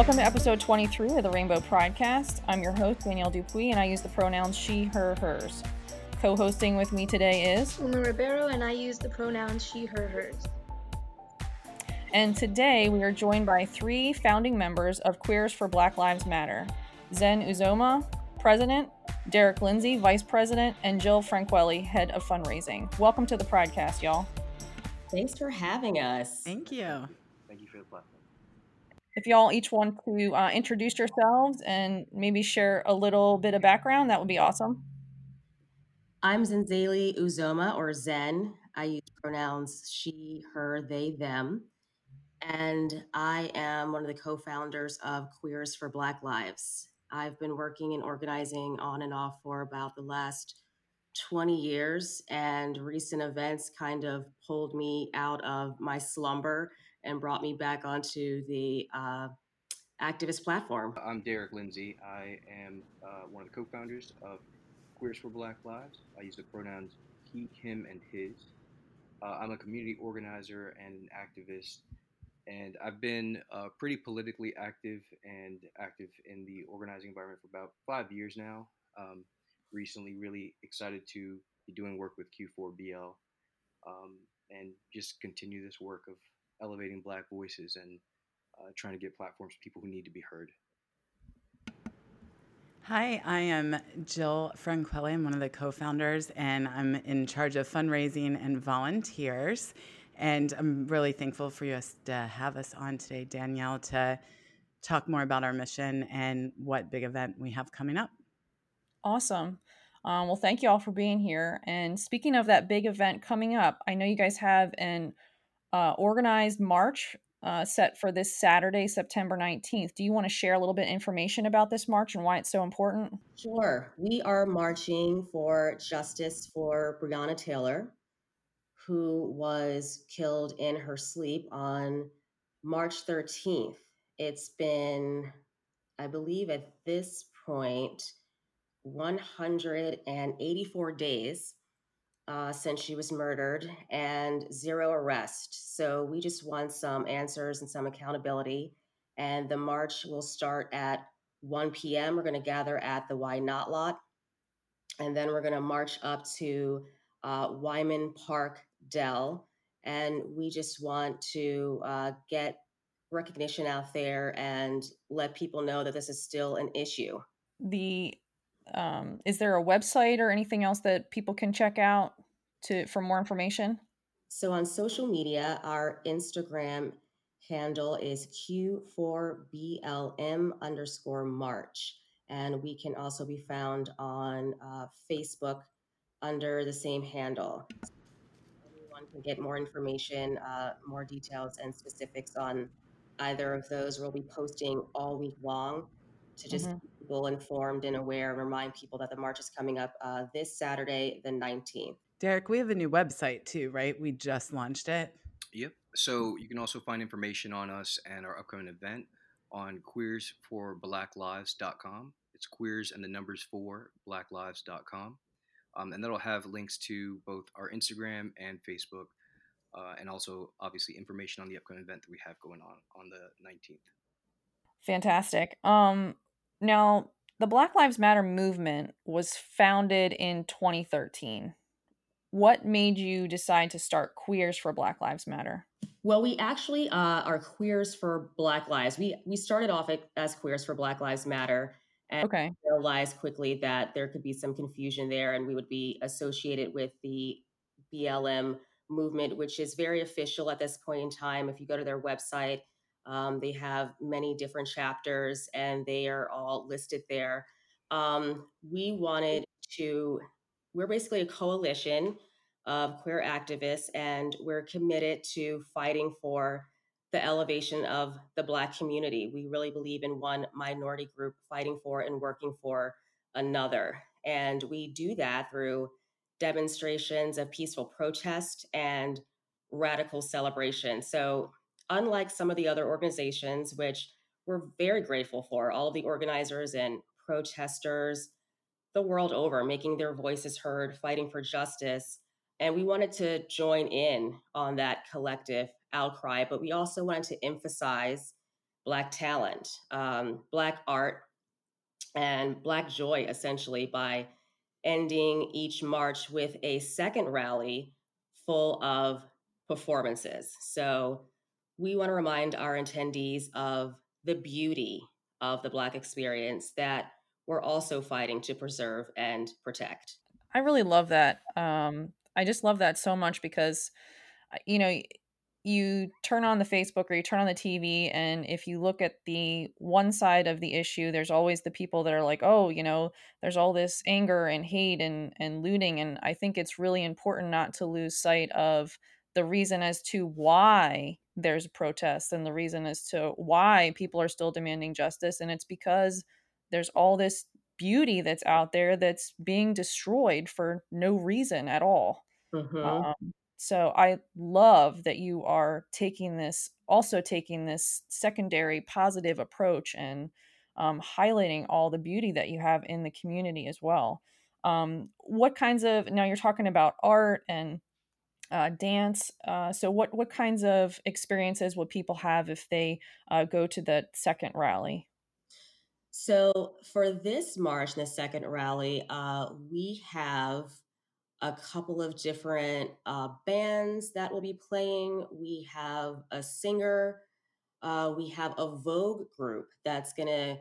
Welcome to episode 23 of the Rainbow Pridecast. I'm your host, Danielle Dupuis, and I use the pronouns she, her, hers. Co hosting with me today is Uma Ribeiro, and I use the pronouns she, her, hers. And today we are joined by three founding members of Queers for Black Lives Matter Zen Uzoma, President, Derek Lindsay, Vice President, and Jill Franquelli, Head of Fundraising. Welcome to the Pridecast, y'all. Thanks for having us. Thank you. Thank you for the platform. If y'all each want to uh, introduce yourselves and maybe share a little bit of background, that would be awesome. I'm Zenzali Uzoma or Zen. I use pronouns she, her, they, them. And I am one of the co founders of Queers for Black Lives. I've been working and organizing on and off for about the last 20 years, and recent events kind of pulled me out of my slumber and brought me back onto the uh, activist platform. I'm Derek Lindsay. I am uh, one of the co-founders of Queers for Black Lives. I use the pronouns he, him, and his. Uh, I'm a community organizer and an activist, and I've been uh, pretty politically active and active in the organizing environment for about five years now. Um, recently, really excited to be doing work with Q4BL um, and just continue this work of elevating Black voices and uh, trying to get platforms to people who need to be heard. Hi, I am Jill Franquelli. I'm one of the co founders, and I'm in charge of fundraising and volunteers. And I'm really thankful for you to have us on today, Danielle, to talk more about our mission and what big event we have coming up. Awesome. Um, well, thank you all for being here. And speaking of that big event coming up, I know you guys have an uh, organized march uh, set for this Saturday, September 19th. Do you want to share a little bit information about this march and why it's so important? Sure. We are marching for justice for Breonna Taylor, who was killed in her sleep on March 13th. It's been, I believe, at this point, 184 days uh, since she was murdered and zero arrest. So we just want some answers and some accountability. And the march will start at 1 p.m. We're going to gather at the Why Not lot. And then we're going to march up to uh, Wyman Park Dell. And we just want to uh, get recognition out there and let people know that this is still an issue. The um, is there a website or anything else that people can check out to for more information? So on social media, our Instagram handle is Q4BLM underscore March. And we can also be found on uh, Facebook under the same handle. Anyone can get more information, uh, more details, and specifics on either of those. We'll be posting all week long to just mm-hmm. keep people informed and aware and remind people that the march is coming up uh, this Saturday, the 19th. Derek, we have a new website too, right? We just launched it. Yep. So you can also find information on us and our upcoming event on queersforblacklives.com. It's queers and the numbers for blacklives.com. Um, and that'll have links to both our Instagram and Facebook, uh, and also obviously information on the upcoming event that we have going on on the 19th. Fantastic. Um, now, the Black Lives Matter movement was founded in 2013. What made you decide to start Queers for Black Lives Matter? Well, we actually uh, are Queers for Black Lives. We we started off as Queers for Black Lives Matter, and okay. realized quickly that there could be some confusion there, and we would be associated with the BLM movement, which is very official at this point in time. If you go to their website, um, they have many different chapters and they are all listed there. Um, we wanted to, we're basically a coalition of queer activists, and we're committed to fighting for the elevation of the Black community. We really believe in one minority group fighting for and working for another. And we do that through demonstrations of peaceful protest and radical celebration. So unlike some of the other organizations, which we're very grateful for, all of the organizers and protesters the world over making their voices heard, fighting for justice. And we wanted to join in on that collective outcry, but we also wanted to emphasize Black talent, um, Black art, and Black joy, essentially, by ending each March with a second rally full of performances. So we want to remind our attendees of the beauty of the Black experience that we're also fighting to preserve and protect. I really love that. Um, I just love that so much because, uh, you know, you turn on the Facebook or you turn on the TV, and if you look at the one side of the issue, there's always the people that are like, oh, you know, there's all this anger and hate and and looting, and I think it's really important not to lose sight of the reason as to why there's protests and the reason as to why people are still demanding justice, and it's because there's all this beauty that's out there that's being destroyed for no reason at all. Mm-hmm. Um, so I love that you are taking this, also taking this secondary positive approach and um, highlighting all the beauty that you have in the community as well. Um, what kinds of now you're talking about art and uh, dance. Uh, so what what kinds of experiences would people have if they uh, go to the second rally? So for this march, the second rally, uh, we have a couple of different uh, bands that will be playing. We have a singer. Uh, we have a Vogue group that's going to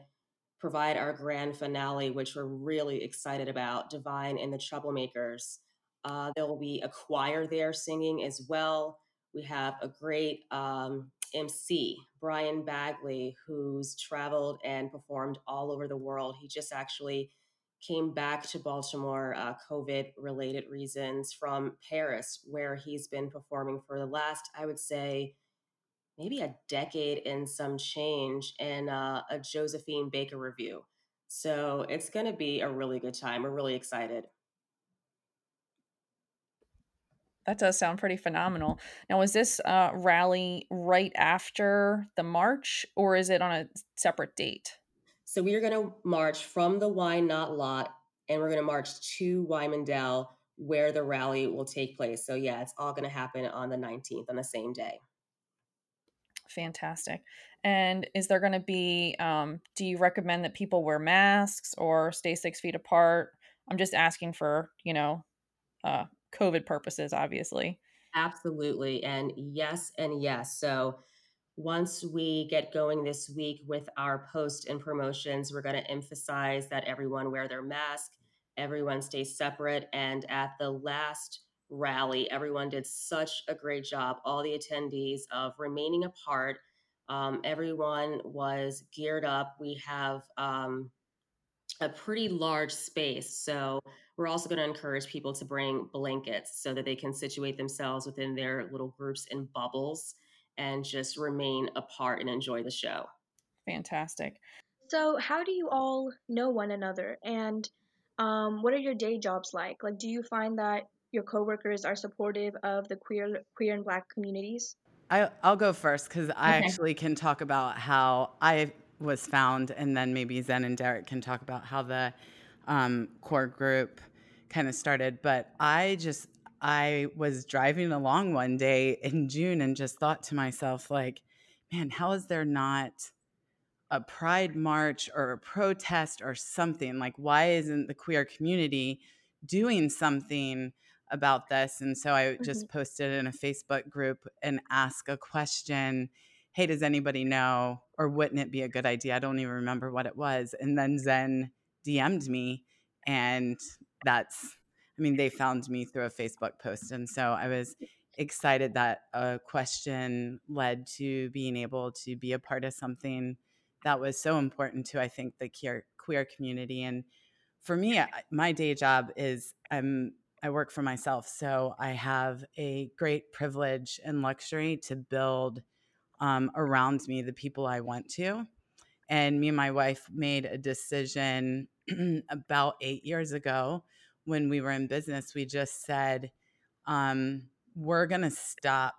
provide our grand finale, which we're really excited about Divine and the Troublemakers. Uh, there will be a choir there singing as well. We have a great um, MC, Brian Bagley, who's traveled and performed all over the world. He just actually came back to Baltimore, uh, COVID related reasons from Paris, where he's been performing for the last, I would say, maybe a decade and some change in uh, a Josephine Baker revue. So it's going to be a really good time. We're really excited. That does sound pretty phenomenal. Now, is this uh, rally right after the march, or is it on a separate date? So we are going to march from the Why Not lot, and we're going to march to Wyman Dell, where the rally will take place. So yeah, it's all going to happen on the 19th on the same day. Fantastic. And is there going to be? Um, do you recommend that people wear masks or stay six feet apart? I'm just asking for you know, uh, COVID purposes, obviously. Absolutely, and yes, and yes. So once we get going this week with our post and promotions, we're going to emphasize that everyone wear their mask, everyone stay separate. And at the last rally, everyone did such a great job, all the attendees, of remaining apart. Um, everyone was geared up. We have um, a pretty large space. So we're also going to encourage people to bring blankets so that they can situate themselves within their little groups and bubbles and just remain apart and enjoy the show. Fantastic. So, how do you all know one another, and um, what are your day jobs like? Like, do you find that your coworkers are supportive of the queer, queer and Black communities? I, I'll go first because I okay. actually can talk about how I was found, and then maybe Zen and Derek can talk about how the um, core group kind of started. But I just I was driving along one day in June and just thought to myself, like, man, how is there not a pride march or a protest or something? Like, why isn't the queer community doing something about this? And so I mm-hmm. just posted in a Facebook group and asked a question Hey, does anybody know? Or wouldn't it be a good idea? I don't even remember what it was. And then Zen DM'd me, and that's I mean, they found me through a Facebook post. And so I was excited that a question led to being able to be a part of something that was so important to, I think, the queer, queer community. And for me, my day job is I'm I work for myself, so I have a great privilege and luxury to build um, around me the people I want to. And me and my wife made a decision about eight years ago when we were in business, we just said, um, we're going to stop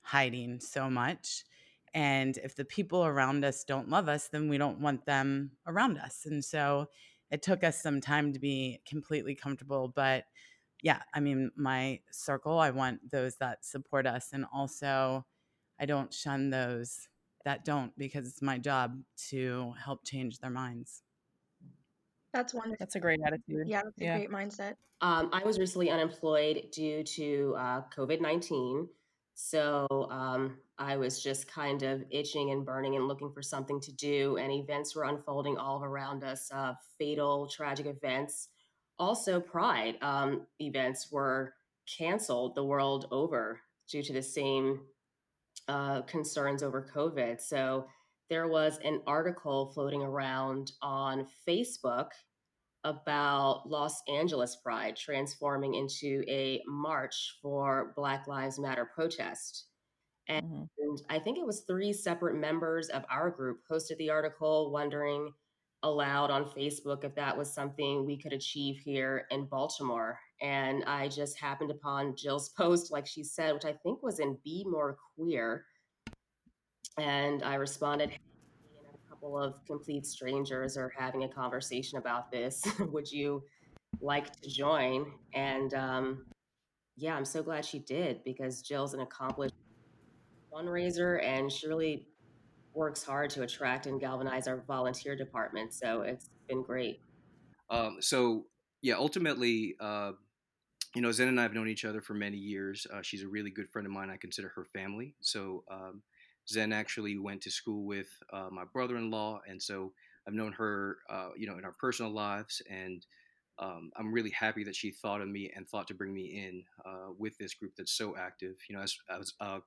hiding so much. And if the people around us don't love us, then we don't want them around us. And so it took us some time to be completely comfortable. But yeah, I mean, my circle, I want those that support us. And also, I don't shun those that don't because it's my job to help change their minds. That's wonderful. That's a great attitude. Yeah, that's a Yeah. great mindset. Um, I was recently unemployed due to uh, COVID 19. So um, I was just kind of itching and burning and looking for something to do, and events were unfolding all around us uh, fatal, tragic events. Also, Pride um, events were canceled the world over due to the same uh, concerns over COVID. So there was an article floating around on Facebook about Los Angeles Pride transforming into a march for Black Lives Matter protest. And Mhm. I think it was three separate members of our group posted the article wondering aloud on Facebook if that was something we could achieve here in Baltimore. And I just happened upon Jill's post, like she said, which I think was in Be More Queer. And I responded, "Hey, and a couple of complete strangers are having a conversation about this. Would you like to join? And um, yeah, I'm so glad she did because Jill's an accomplished fundraiser and she really works hard to attract and galvanize our volunteer department. So it's been great. Um, so yeah, ultimately, uh, you know, Zen and I have known each other for many years. Uh, she's a really good friend of mine. I consider her family. So um, Zen actually went to school with uh, my brother-in-law, and so I've known her, uh, you know, in our personal lives, and um, I'm really happy that she thought of me and thought to bring me in uh, with this group that's so active. You know, as, as a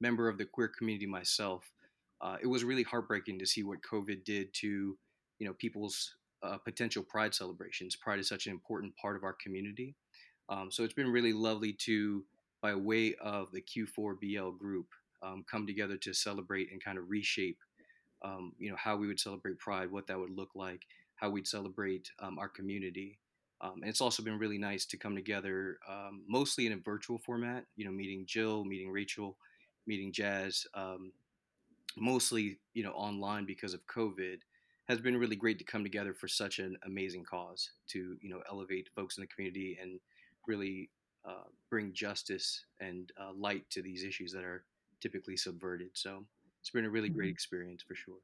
member of the queer community myself, uh, it was really heartbreaking to see what COVID did to, you know, people's uh, potential Pride celebrations. Pride is such an important part of our community, um, so it's been really lovely to, by way of the Q4BL group, um, come together to celebrate and kind of reshape, um, you know, how we would celebrate Pride, what that would look like, how we'd celebrate um, our community. Um, and it's also been really nice to come together, um, mostly in a virtual format. You know, meeting Jill, meeting Rachel, meeting Jazz, um, mostly you know online because of COVID. Has been really great to come together for such an amazing cause to you know elevate folks in the community and really uh, bring justice and uh, light to these issues that are typically subverted. So it's been a really great Mhm. experience for sure.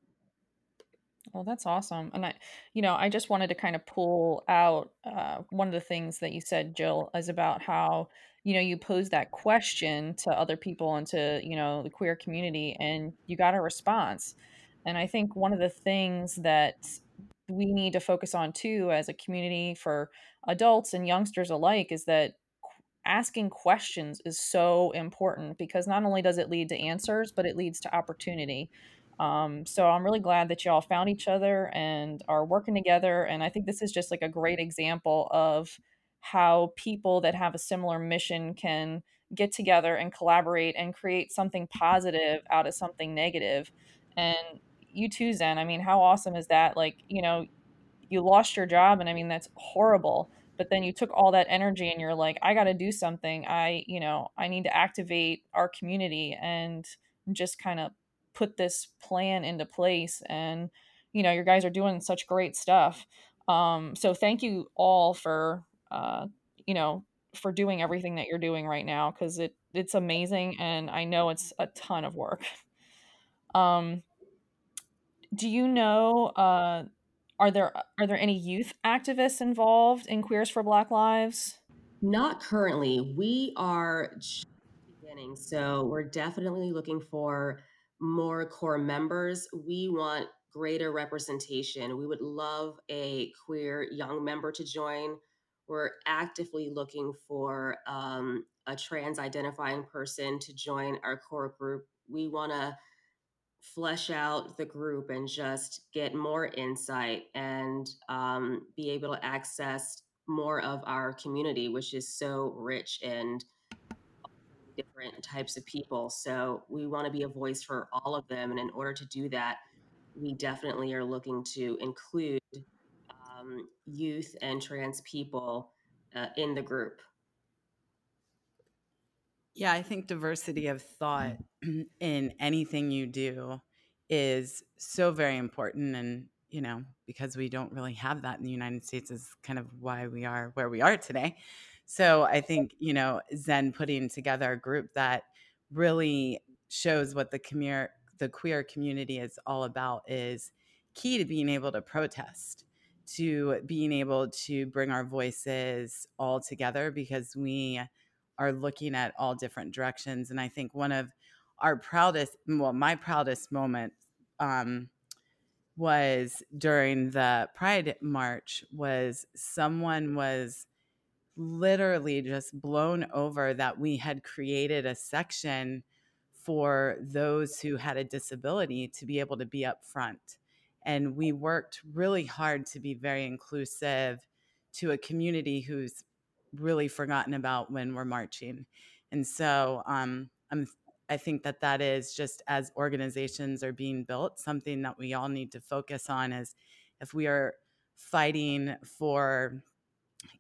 Well, that's awesome. And I, you know, I just wanted to kind of pull out uh, one of the things that you said, Jill, is about how, you know, you pose that question to other people and to, you know, the queer community and you got a response. And I think one of the things that we need to focus on too as a community for adults and youngsters alike is that asking questions is so important because not only does it lead to answers, but it leads to opportunity um, so I'm really glad that y'all found each other and are working together. And I think this is just like a great example of how people that have a similar mission can get together and collaborate and create something positive out of something negative. And you too, Zen. I mean, how awesome is that? Like, you know, you lost your job and I mean that's horrible. But then you took all that energy and you're like, I got to do something. I, you know, I need to activate our community and just kind of put this plan into place. And, you know, your guys are doing such great stuff. Um, so thank you all for, uh, you know, for doing everything that you're doing right now because it it's amazing and I know it's a ton of work. Um, do you know uh, are there are there any youth activists involved in Queers for Black Lives? Not currently. We are beginning, so we're definitely looking for more core members. We want greater representation. We would love a queer young member to join. We're actively looking for um, a trans identifying person to join our core group. We want to flesh out the group and just get more insight and um, be able to access more of our community, which is so rich and different types of people. So we want to be a voice for all of them. And in order to do that, we definitely are looking to include um, youth and trans people uh, in the group. Yeah, I think diversity of thought in anything you do is so very important. And, you know, because we don't really have that in the United States is kind of why we are where we are today. So I think, you know, Zen putting together a group that really shows what the commu- the queer community is all about is key to being able to protest to being able to bring our voices all together because we are looking at all different directions. And i think one of our proudest well my proudest moment um, was during the pride march was someone was literally just blown over that we had created a section for those who had a disability to be able to be up front. And we worked really hard to be very inclusive to a community who's really forgotten about when we're marching. And so um, I'm, I think that that is just as organizations are being built, something that we all need to focus on is if we are fighting for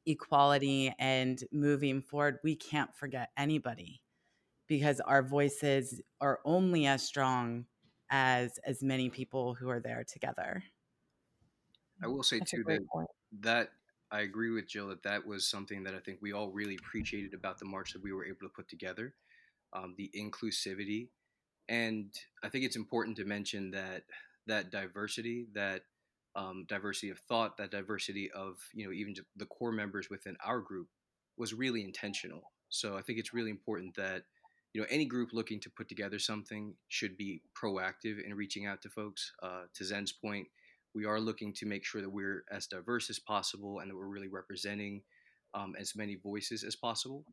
equality and moving forward, we can't forget anybody because our voices are only as strong as as many people who are there together. I will say That's too that point. that I agree with Jill that that was something that I think we all really appreciated about the march that we were able to put together, um, the inclusivity, and I think it's important to mention that that diversity, that um, diversity of thought, that diversity of you know even the core members within our group was really intentional. So I think it's really important that you know any group looking to put together something should be proactive in reaching out to folks. Uh, to Zen's point, we are looking to make sure that we're as diverse as possible and that we're really representing um, as many voices as possible.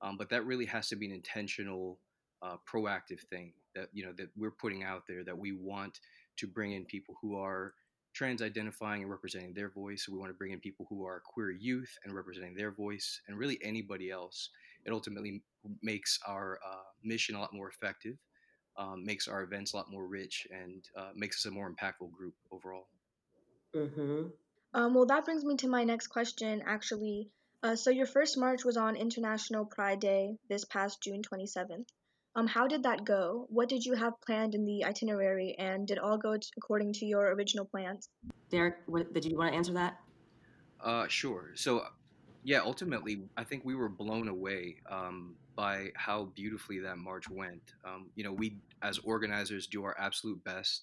Um, but that really has to be an intentional, uh, proactive thing that you know that we're putting out there that we want to bring in people who are trans identifying and representing their voice. We want to bring in people who are queer youth and representing their voice, and really anybody else. It ultimately makes our uh, mission a lot more effective, um, makes our events a lot more rich, and uh, makes us a more impactful group overall. Mm-hmm. Um, well, that brings me to my next question, actually. Uh, so, your first march was on International Pride Day this past June 27th. Um, how did that go? What did you have planned in the itinerary, and did all go t- according to your original plans? Derek, what, did you want to answer that? Uh, sure. So, yeah, ultimately, I think we were blown away um, by how beautifully that march went. Um, you know, we as organizers do our absolute best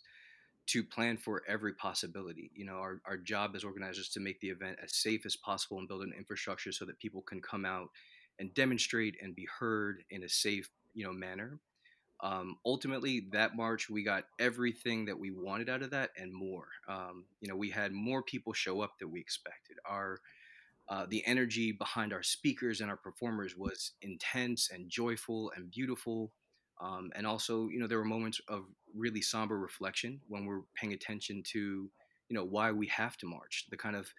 to plan for every possibility. You know, our, our job as organizers to make the event as safe as possible and build an infrastructure so that people can come out and demonstrate and be heard in a safe you know manner. Um, ultimately, that march we got everything that we wanted out of that and more. Um, you know, we had more people show up than we expected. Our uh, the energy behind our speakers and our performers was intense and joyful and beautiful. Um, and also, you know, there were moments of really somber reflection when we're paying attention to, you know, why we have to march, the kind of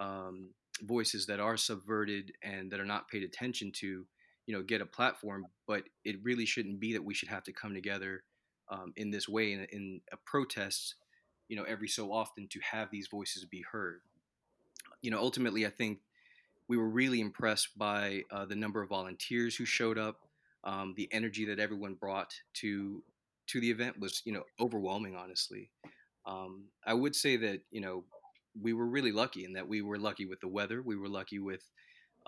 um, voices that are subverted and that are not paid attention to you know get a platform but it really shouldn't be that we should have to come together um, in this way in, in a protest you know every so often to have these voices be heard. You know ultimately i think we were really impressed by uh, the number of volunteers who showed up um, the energy that everyone brought to to the event was you know overwhelming honestly. Um, i would say that you know we were really lucky in that we were lucky with the weather we were lucky with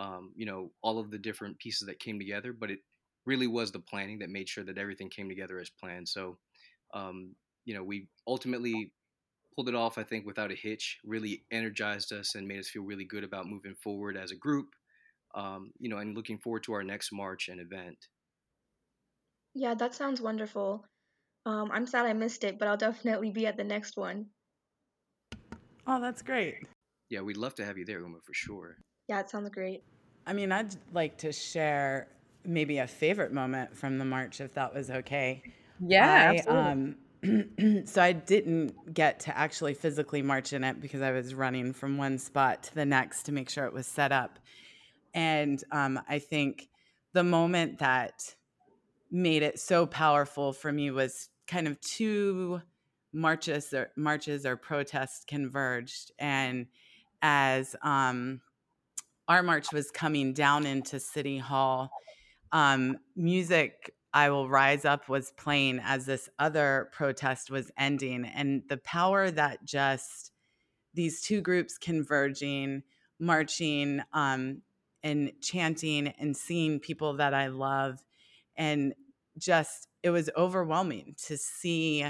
um, you know, all of the different pieces that came together, but it really was the planning that made sure that everything came together as planned. So, um, you know, we ultimately pulled it off, I think, without a hitch, really energized us and made us feel really good about moving forward as a group, um, you know, and looking forward to our next march and event. Yeah, that sounds wonderful. Um, I'm sad I missed it, but I'll definitely be at the next one. Oh, that's great. Yeah, we'd love to have you there, Uma, for sure. Yeah, it sounds great. I mean, I'd like to share maybe a favorite moment from the march, if that was okay. Yeah, I, um, so I didn't get to actually physically march in it because I was running from one spot to the next to make sure it was set up. And um, I think the moment that made it so powerful for me was kind of two marches or marches or protests converged, and as um, our march was coming down into City Hall, um, music I Will Rise Up was playing as this other protest was ending. And the power that just these two groups converging, marching, um, and chanting and seeing people that I love and just it was overwhelming to see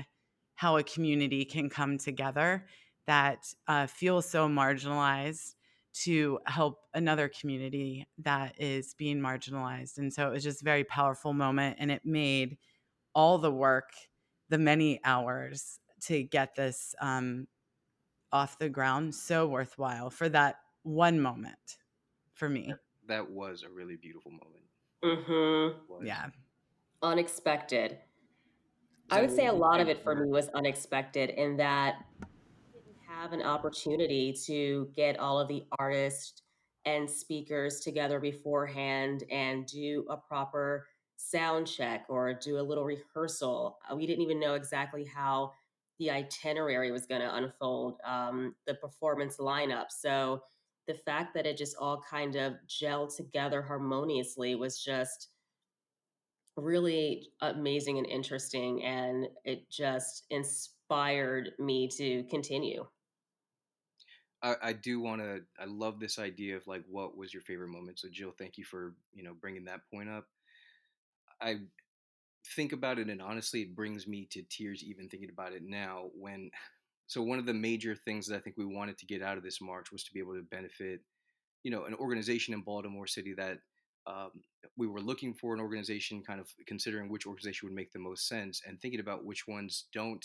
how a community can come together that uh, feels so marginalized to help another community that is being marginalized. And so it was just a very powerful moment. And it made all the work, the many hours to get this um, off the ground so worthwhile for that one moment for me. That was a really beautiful moment. Mm-hmm. Yeah. Unexpected. I would say a lot of it for me was unexpected in that have an opportunity to get all of the artists and speakers together beforehand and do a proper sound check or do a little rehearsal. Uh, we didn't even know exactly how the itinerary was going to unfold, um, the performance lineup. So the fact that it just all kind of gelled together harmoniously was just really amazing and interesting. And it just inspired me to continue. I, I do want to. I love this idea of like what was your favorite moment. So Jill, thank you for you know bringing that point up. I think about it, and honestly, it brings me to tears even thinking about it now. When so one of the major things that I think we wanted to get out of this march was to be able to benefit, you know, an organization in Baltimore City that um, we were looking for an organization, kind of considering which organization would make the most sense, and thinking about which ones don't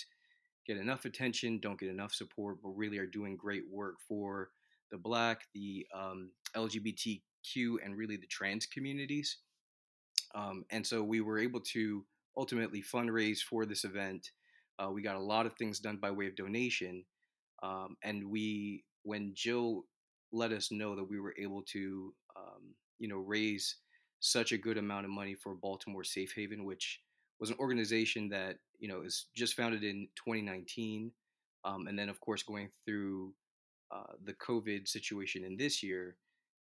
get enough attention, don't get enough support, but really are doing great work for the Black, the um, LGBTQ, and really the trans communities. Um, and so we were able to ultimately fundraise for this event. Uh, we got a lot of things done by way of donation. Um, and we, when Jill let us know that we were able to, um, you know, raise such a good amount of money for Baltimore Safe Haven, which was an organization that you know is just founded in 2019, um, and then of course going through uh, the COVID situation in this year,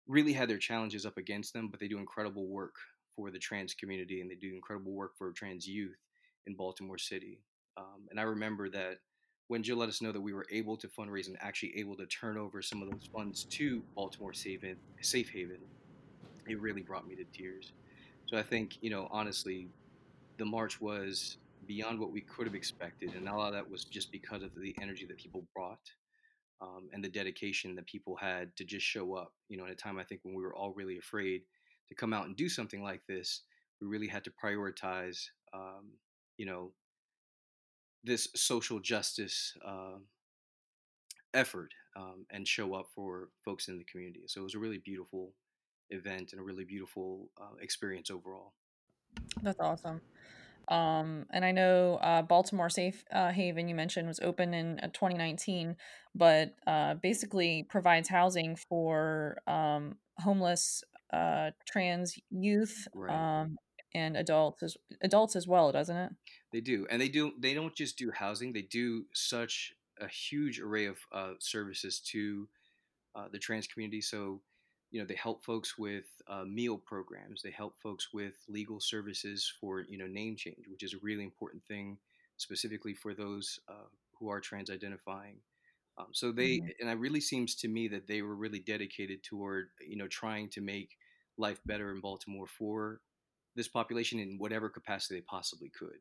really had their challenges up against them, but they do incredible work for the trans community and they do incredible work for trans youth in Baltimore City. Um, and I remember that when Jill let us know that we were able to fundraise and actually able to turn over some of those funds to Baltimore Safe Haven, Safe Haven it really brought me to tears. So I think, you know, honestly, the march was beyond what we could have expected, and a lot of that was just because of the energy that people brought um, and the dedication that people had to just show up. You know, at a time I think when we were all really afraid to come out and do something like this, we really had to prioritize, um, you know, this social justice uh, effort um, and show up for folks in the community. So it was a really beautiful event and a really beautiful uh, experience overall. That's awesome. Um, and I know uh, Baltimore Safe uh, Haven you mentioned was open in uh, 2019, but uh, basically provides housing for um, homeless uh, trans youth Right. um, and adults as adults as well, doesn't it? They do, and they do. They don't just do housing; they do such a huge array of uh, services to uh, the trans community. So, you know, they help folks with uh, meal programs. They help folks with legal services for you know name change, which is a really important thing, specifically for those uh, who are trans identifying. Um, so they, Mhm. and it really seems to me that they were really dedicated toward you know trying to make life better in Baltimore for this population in whatever capacity they possibly could.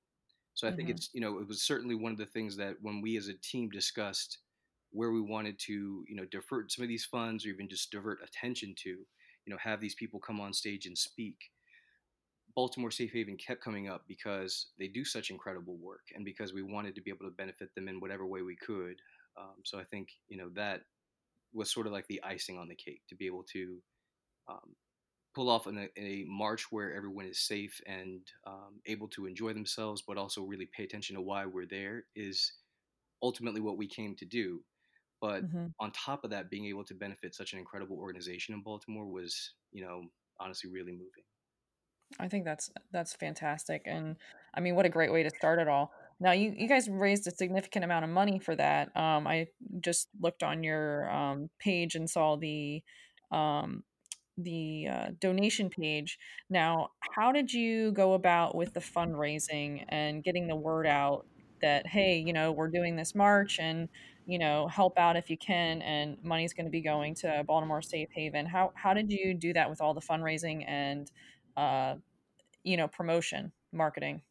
So I think Mhm. it's you know it was certainly one of the things that when we as a team discussed where we wanted to you know divert some of these funds or even just divert attention to you know have these people come on stage and speak. Baltimore Safe Haven kept coming up because they do such incredible work and because we wanted to be able to benefit them in whatever way we could. Um, so I think you know that was sort of like the icing on the cake to be able to um, pull off in a, a, march where everyone is safe and um, able to enjoy themselves, but also really pay attention to why we're there is ultimately what we came to do. But Mhm. on top of that, being able to benefit such an incredible organization in Baltimore was, you know, honestly really moving. I think that's that's fantastic, and I mean, what a great way to start it all. Now, you you guys raised a significant amount of money for that. Um, I just looked on your um, page and saw the um, the uh, donation page. Now, how did you go about with the fundraising and getting the word out that hey, you know, we're doing this march and you know, help out if you can, and money's going to be going to Baltimore Safe Haven. How how did you do that with all the fundraising and uh, you know, promotion, marketing?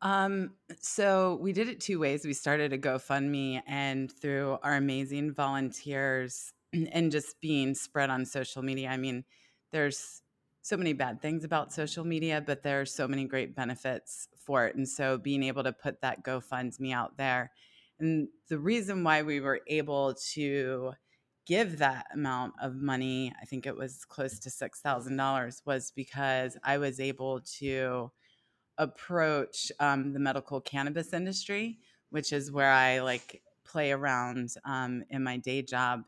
Um, so we did it two ways. We started a GoFundMe and through our amazing volunteers and just being spread on social media. I mean, there's so many bad things about social media, but there are so many great benefits for it. And so being able to put that GoFundMe out there. And the reason why we were able to give that amount of money, I think it was close to $6,000, was because I was able to approach um, the medical cannabis industry, which is where I like play around um, in my day job.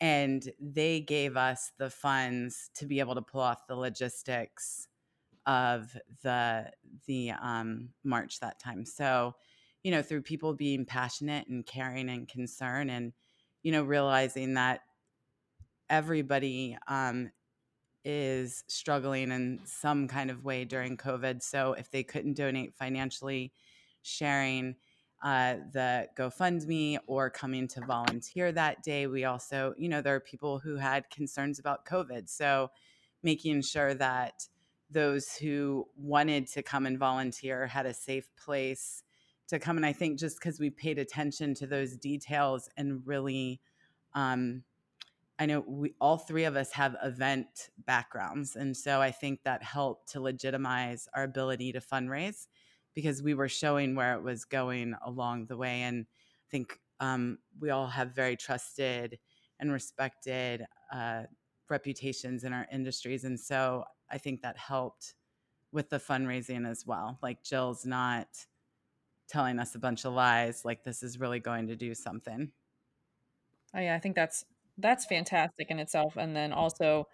And they gave us the funds to be able to pull off the logistics of the the um, march that time. So, you know, through people being passionate and caring and concern, and you know, realizing that everybody um, is struggling in some kind of way during COVID. So if they couldn't donate financially, sharing uh, the GoFundMe or coming to volunteer that day. We also, you know, there are people who had concerns about COVID. So making sure that those who wanted to come and volunteer had a safe place to come. And I think just because we paid attention to those details and really, um, I know we all three of us have event backgrounds. And so I think that helped to legitimize our ability to fundraise because we were showing where it was going along the way. And I think um, we all have very trusted and respected uh, reputations in our industries. And so I think that helped with the fundraising as well. Like Jill's not telling us a bunch of lies, like this is really going to do something. Oh yeah, I think that's that's fantastic in itself. And then mm. also,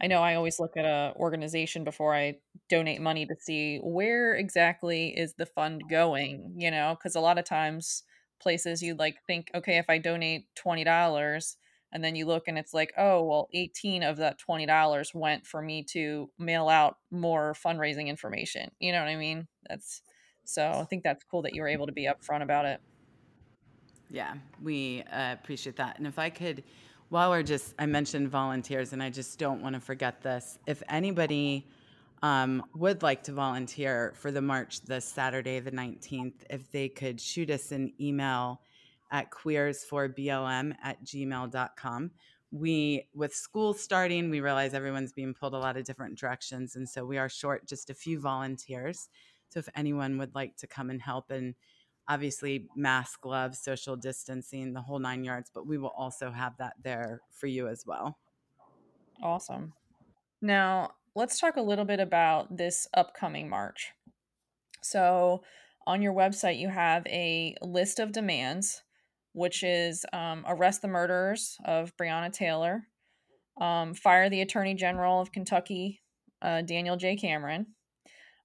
I know I always look at a organization before I donate money to see where exactly is the fund going, you know, because a lot of times places you like think, okay, if I donate twenty dollars and then you look and it's like, oh, well, 18 of that $20 went for me to mail out more fundraising information. You know what I mean? That's so I think that's cool that you were able to be upfront about it. Yeah, we uh, appreciate that. And if I could while we're just, I mentioned volunteers, and I just don't want to forget this. If anybody um, would like to volunteer for the march this Saturday, the 19th, if they could shoot us an email at queers4blm at gmail.com. We, with school starting, we realize everyone's being pulled a lot of different directions. And so we are short just a few volunteers. So if anyone would like to come and help and obviously mask gloves social distancing the whole nine yards but we will also have that there for you as well. Awesome. Now let's talk a little bit about this upcoming march. So on your website you have a list of demands which is um, arrest the murderers of breonna taylor um, fire the attorney general of kentucky uh, daniel j. Cameron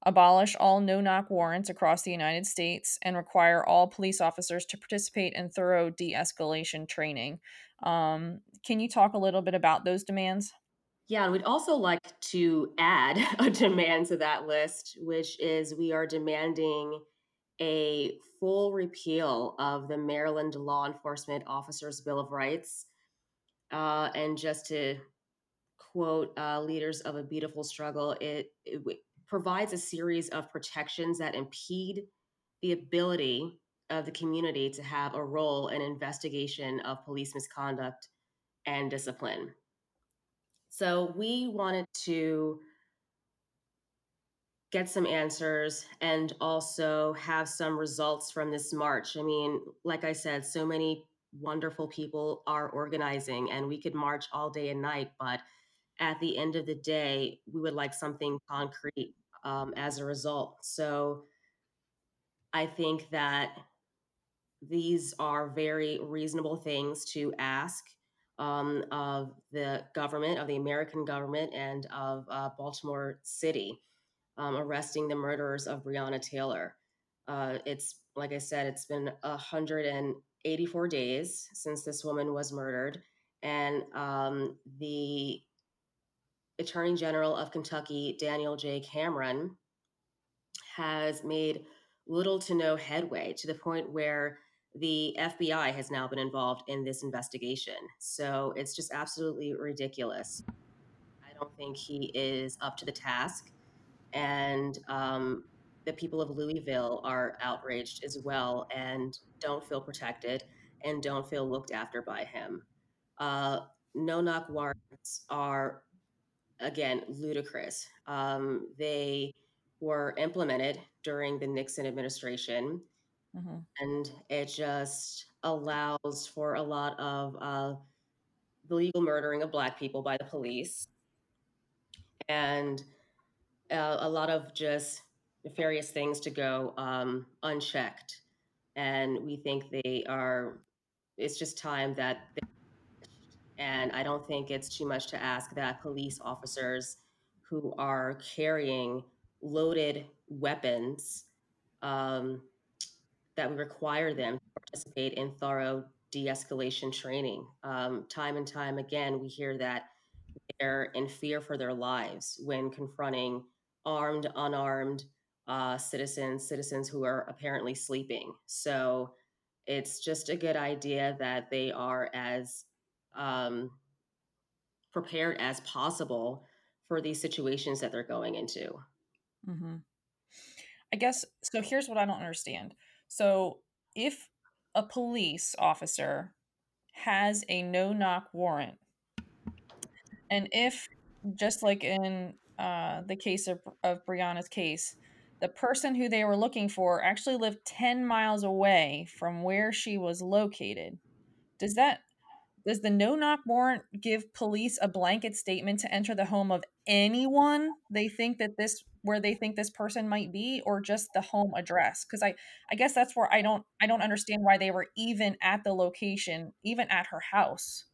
abolish all no knock warrants across the United States, and require all police officers to participate in thorough de escalation training. Um, can you talk a little bit about those demands? Yeah, and we'd also like to add a demand to that list, which is we are demanding a full repeal of the Maryland Law Enforcement Officers Bill of Rights. Uh, and just to quote uh, leaders of a beautiful struggle, it, it provides a series of protections that impede the ability of the community to have a role in investigation of police misconduct and discipline. So we wanted to get some answers and also have some results from this march. I mean, like I said, so many wonderful people are organizing and we could march all day and night, but at the end of the day, we would like something concrete um, as a result. So I think that these are very reasonable things to ask um, of the government, of the American government, and of uh, Baltimore City, um, arresting the murderers of Breonna Taylor. Uh, it's like I said, it's been 184 days since this woman was murdered, and um, the Attorney General of Kentucky, Daniel J. Cameron, has made little to no headway to the point where the FBI has now been involved in this investigation. So it's just absolutely ridiculous. I don't think he is up to the task. and um, the people of Louisville are outraged as well and don't feel protected and don't feel looked after by him. Uh, no knock warrants are, again, ludicrous. Um, they were implemented during the Nixon administration, hmm and it just allows for a lot of uh, the legal murdering of Black people by the police and uh, a lot of just nefarious things to go um, unchecked. And we think they are, it's just time that, they, and I don't think it's too much to ask that police officers who are carrying loaded weapons um, that require them to participate in thorough de-escalation training. Um, time and time again, we hear that they're in fear for their lives when confronting armed, unarmed uh, citizens, citizens who are apparently sleeping. So it's just a good idea that they are as um, prepared as possible for these situations that they're going into. Mm-hmm. I guess so. Here's what I don't understand. So, if a police officer has a no knock warrant, and if just like in uh, the case of, of Breonna's case, the person who they were looking for actually lived 10 miles away from where she was located, does that does the no knock warrant give police a blanket statement to enter the home of anyone they think that this where they think this person might be or just the home address? Cuz I I guess that's where I don't I don't understand why they were even at the location, even at her house.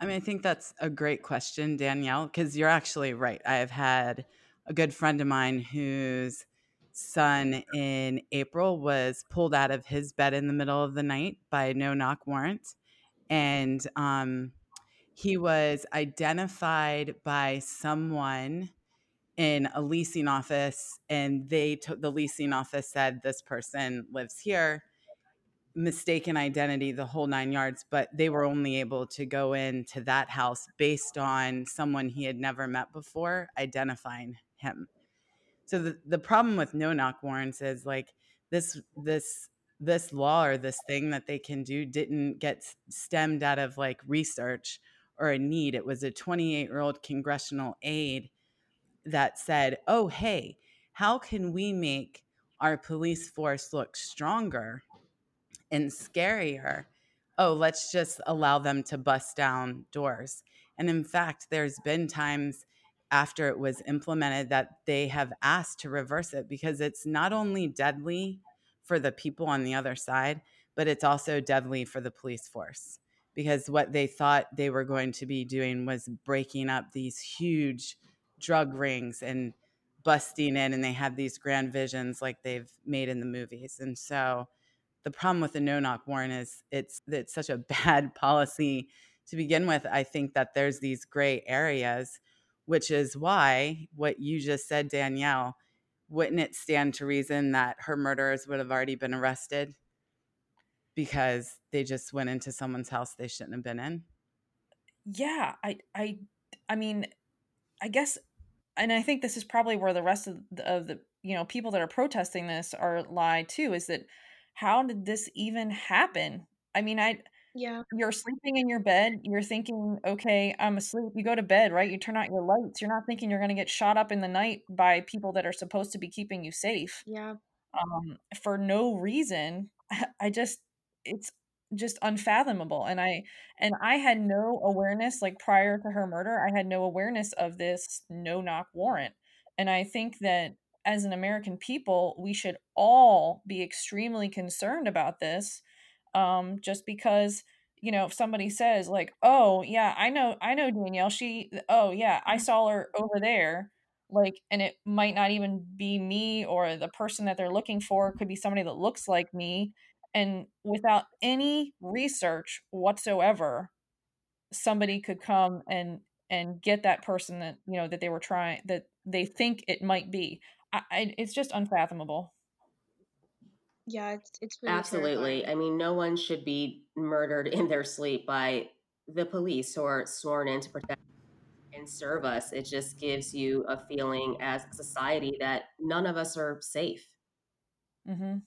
I mean, I think that's a great question, Danielle, because you're actually right. I've had a good friend of mine whose son in April was pulled out of his bed in the middle of the night by a no knock warrant. And um, he was identified by someone in a leasing office, and they took the leasing office said this person lives here. Mistaken identity the whole nine yards but they were only able to go into that house based on someone he had never met before identifying him. So the, the problem with no knock warrants is like this this this law or this thing that they can do didn't get stemmed out of like research or a need it was a 28 year old congressional aide that said oh hey how can we make our police force look stronger and scarier. Oh, let's just allow them to bust down doors. And in fact, there's been times after it was implemented that they have asked to reverse it because it's not only deadly for the people on the other side, but it's also deadly for the police force because what they thought they were going to be doing was breaking up these huge drug rings and busting in and they had these grand visions like they've made in the movies. And so the problem with the no knock warrant is it's it's such a bad policy to begin with. I think that there's these gray areas, which is why what you just said, Danielle, wouldn't it stand to reason that her murderers would have already been arrested because they just went into someone's house they shouldn't have been in? Yeah, I I I mean, I guess and I think this is probably where the rest of the, of the you know people that are protesting this are lie too is that how did this even happen? I mean, I Yeah. you're sleeping in your bed, you're thinking, "Okay, I'm asleep." You go to bed, right? You turn out your lights. You're not thinking you're gonna get shot up in the night by people that are supposed to be keeping you safe, Yeah. um, for no reason. I just it's just unfathomable, and I and I had no awareness, like, prior to her murder, I had no awareness of this no-knock warrant, and I think that as an American people, we should all be extremely concerned about this, um, just because, you know, if somebody says like, "Oh, yeah, I know I know Danielle, she oh, yeah, I Mhm. saw her over there," like, and it might not even be me or the person that they're looking for, could be somebody that looks like me, and without any research whatsoever, somebody could come and and get that person that, you know, that they were trying that they think it might be. I I it's just unfathomable. Yeah, it's it's really Absolutely. terrifying. I mean, no one should be murdered in their sleep by the police who are sworn in to protect and serve us. It just gives you a feeling as a society that none of us are safe. Mm-hmm.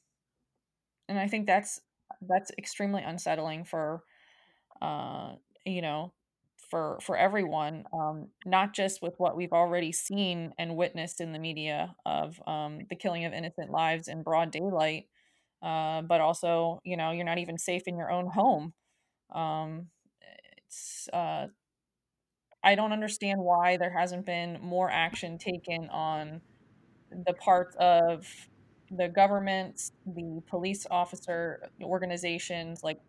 And I think that's that's extremely unsettling for uh, you know, for for everyone, um, not just with what we've already seen and witnessed in the media of um, the killing of innocent lives in broad daylight, uh, but also, you know, you're not even safe in your own home. Um, it's uh, I don't understand why there hasn't been more action taken on the part of the government, the police officer organizations, like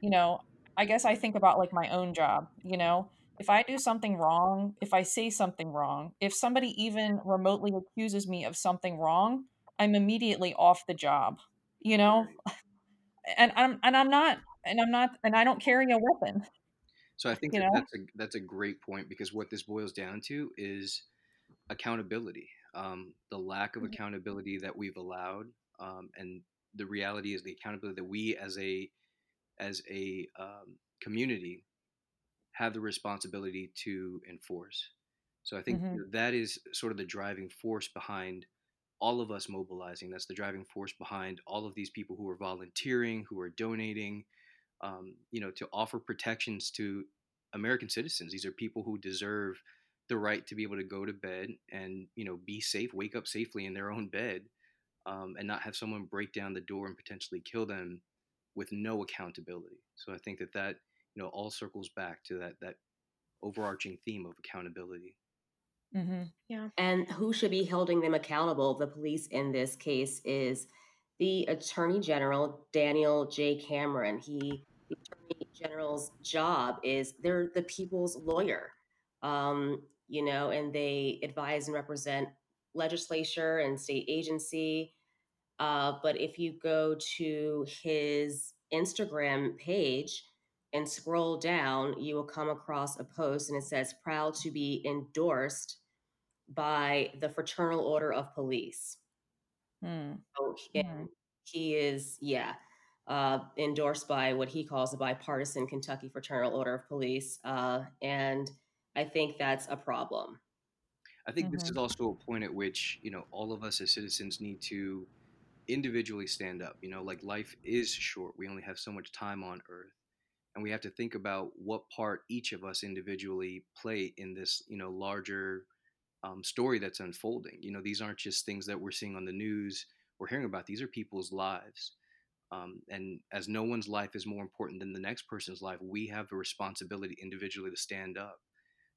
you know, I guess I think about like my own job, you know, if I do something wrong, if I say something wrong, if somebody even remotely accuses me of something wrong, I'm immediately off the job, you know? And I'm and I'm not and I'm not and I don't carry a weapon, So I think that that's a that's a great point because what this boils down to is accountability. Um, the lack of Mhm. accountability that we've allowed, um, and the reality is the accountability that we as a as a um, community have the responsibility to enforce. So I think Mhm. that is sort of the driving force behind all of us mobilizing. That's the driving force behind all of these people who are volunteering, who are donating, um, you know, to offer protections to American citizens. These are people who deserve the right to be able to go to bed and you know be safe, wake up safely in their own bed, um, and not have someone break down the door and potentially kill them with no accountability. So I think that that you know all circles back to that that overarching theme of accountability. Mhm. Yeah. And who should be holding them accountable? The police in this case is the Attorney General, Daniel J. Cameron. He, the Attorney General's job is they're the people's lawyer, um, you know, and they advise and represent legislature and state agency. Uh, but if you go to his Instagram page and scroll down, you will come across a post and it says, proud to be endorsed by the Fraternal Order of Police. Mm. So, and Mhm. he is, yeah, uh, endorsed by what he calls the bipartisan Kentucky Fraternal Order of Police. Uh, and I think that's a problem. I think this is Mhm. also a point at which you know all of us as citizens need to individually stand up. You know, like life is short. We only have so much time on earth. And we have to think about what part each of us individually play in this, you know, larger um, story that's unfolding. You know, these aren't just things that we're seeing on the news or hearing about. These are people's lives. Um, and as no one's life is more important than the next person's life, we have a responsibility individually to stand up.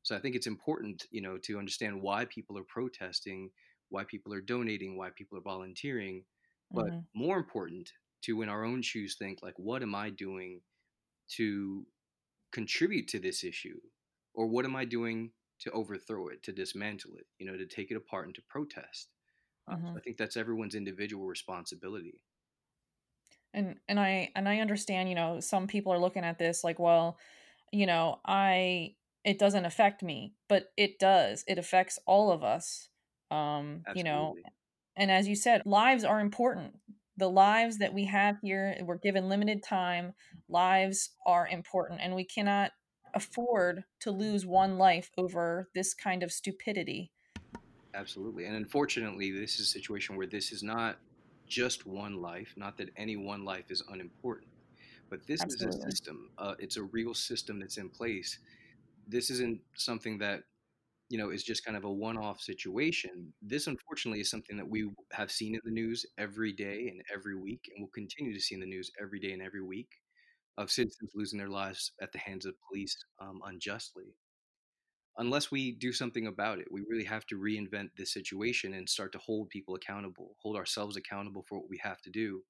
So I think it's important, you know, to understand why people are protesting, why people are donating, why people are volunteering, but Mhm. more important to in our own shoes think like what am I doing to contribute to this issue or what am I doing to overthrow it, to dismantle it, you know, to take it apart and to protest. Uh, so I Mhm. think that's everyone's individual responsibility. And and I and I understand, you know, some people are looking at this like, well, you know, I it doesn't affect me, but it does. It affects all of us. Um, you know, and as you said, lives are important. The lives that we have here, we're given limited time. Lives are important, and we cannot afford to lose one life over this kind of stupidity. Absolutely. And unfortunately, this is a situation where this is not just one life, not that any one life is unimportant, but this is a system. Uh, it's a real system that's in place. This isn't something that, you know, is just kind of a one off situation. This, unfortunately, is something that we have seen in the news every day and every week, and will continue to see in the news every day and every week of citizens losing their lives at the hands of police um, unjustly unless we do something about it. We really have to reinvent this situation and start to hold people accountable, hold ourselves accountable for what we have to do.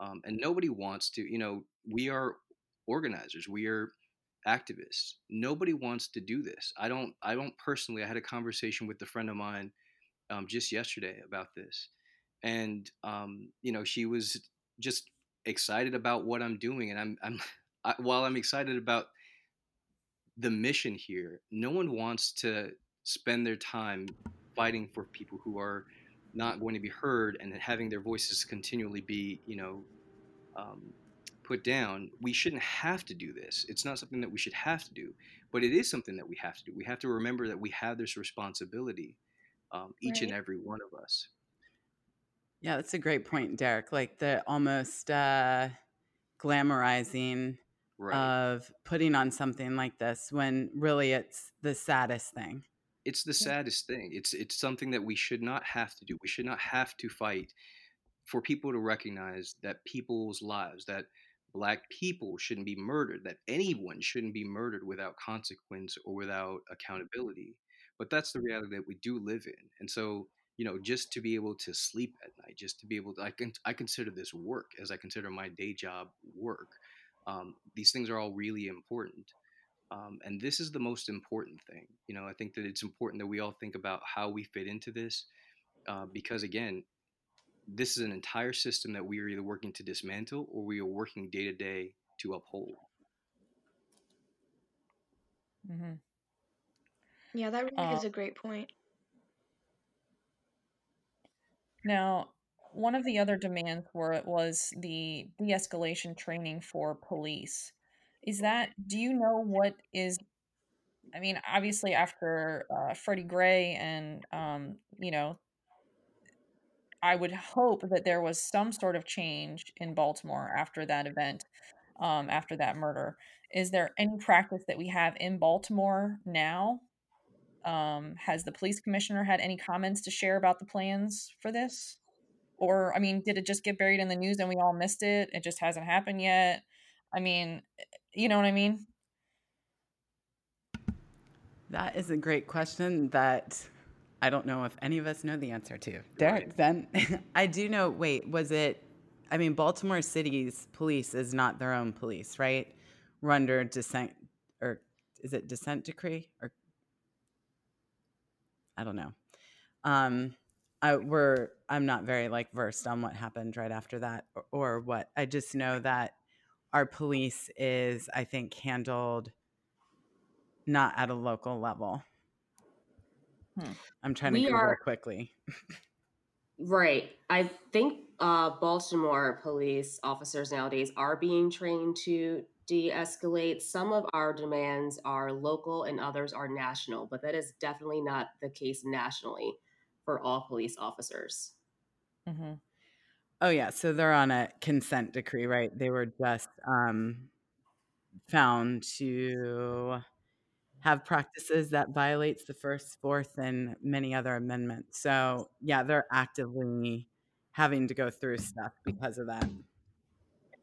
Um, and nobody wants to, you know, we are organizers, we are activists. Nobody wants to do this. I don't. I don't personally. I had a conversation with a friend of mine um, just yesterday about this, and um, you know, she was just excited about what I'm doing, and I'm. I'm I, while I'm excited about the mission here. No one wants to spend their time fighting for people who are not going to be heard and having their voices continually be, you know, um, put down. We shouldn't have to do this. It's not something that we should have to do. but it is something that we have to do. We have to remember that we have this responsibility, um, each right. and every one of us. Yeah, that's a great point, Derek. Like the almost uh, glamorizing right. of putting on something like this when really it's the saddest thing. It's the saddest thing. It's it's something that we should not have to do. We should not have to fight for people to recognize that people's lives, that black people shouldn't be murdered, that anyone shouldn't be murdered without consequence or without accountability. But that's the reality that we do live in. And so, you know, just to be able to sleep at night, just to be able to, I, can, I consider this work as I consider my day job work. Um, these things are all really important. Um, and this is the most important thing. You know, I think that it's important that we all think about how we fit into this. Uh, because again, this is an entire system that we are either working to dismantle or we are working day to day to uphold. Mm-hmm. Yeah, that really uh, is a great point. Now, one of the other demands for it was the de-escalation training for police. Is that? Do you know what is? I mean, obviously, after uh, Freddie Gray and um, you know I would hope that there was some sort of change in Baltimore after that event, um, after that murder. Is there any practice that we have in Baltimore now? Um, has the police commissioner had any comments to share about the plans for this? Or, I mean, did it just get buried in the news and we all missed it? It just hasn't happened yet. I mean, you know what I mean? That is a great question that I don't know if any of us know the answer to. Derek, then I do know. Wait, was it? I mean, Baltimore City's police is not their own police, right? We're under dissent, or is it dissent decree? Or I don't know. Um, I we're I'm not very like versed on what happened right after that or, or what. I just know that our police is, I think, handled not at a local level. Hmm. I'm trying to we Google are, quickly. right. I think uh, Baltimore police officers nowadays are being trained to de escalate. Some of our demands are local and others are national, but that is definitely not the case nationally for all police officers. Mm-hmm. Oh, yeah. So they're on a consent decree, right? They were just um, found to have practices that violates the first, fourth, and many other amendments. So yeah, they're actively having to go through stuff because of that.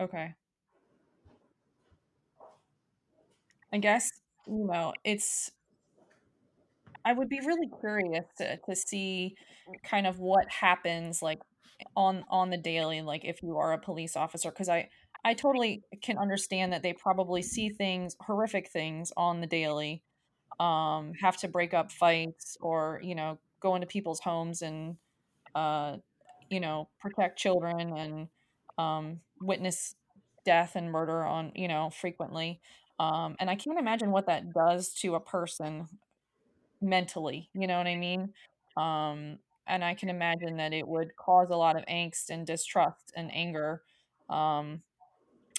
Okay. I guess you know it's. I would be really curious to, to see kind of what happens like on on the daily like if you are a police officer because I I totally can understand that they probably see things horrific things on the daily um, have to break up fights or you know go into people's homes and uh, you know protect children and um, witness death and murder on you know frequently. Um, and i can't imagine what that does to a person mentally you know what i mean? Um, and i can imagine that it would cause a lot of angst and distrust and anger um,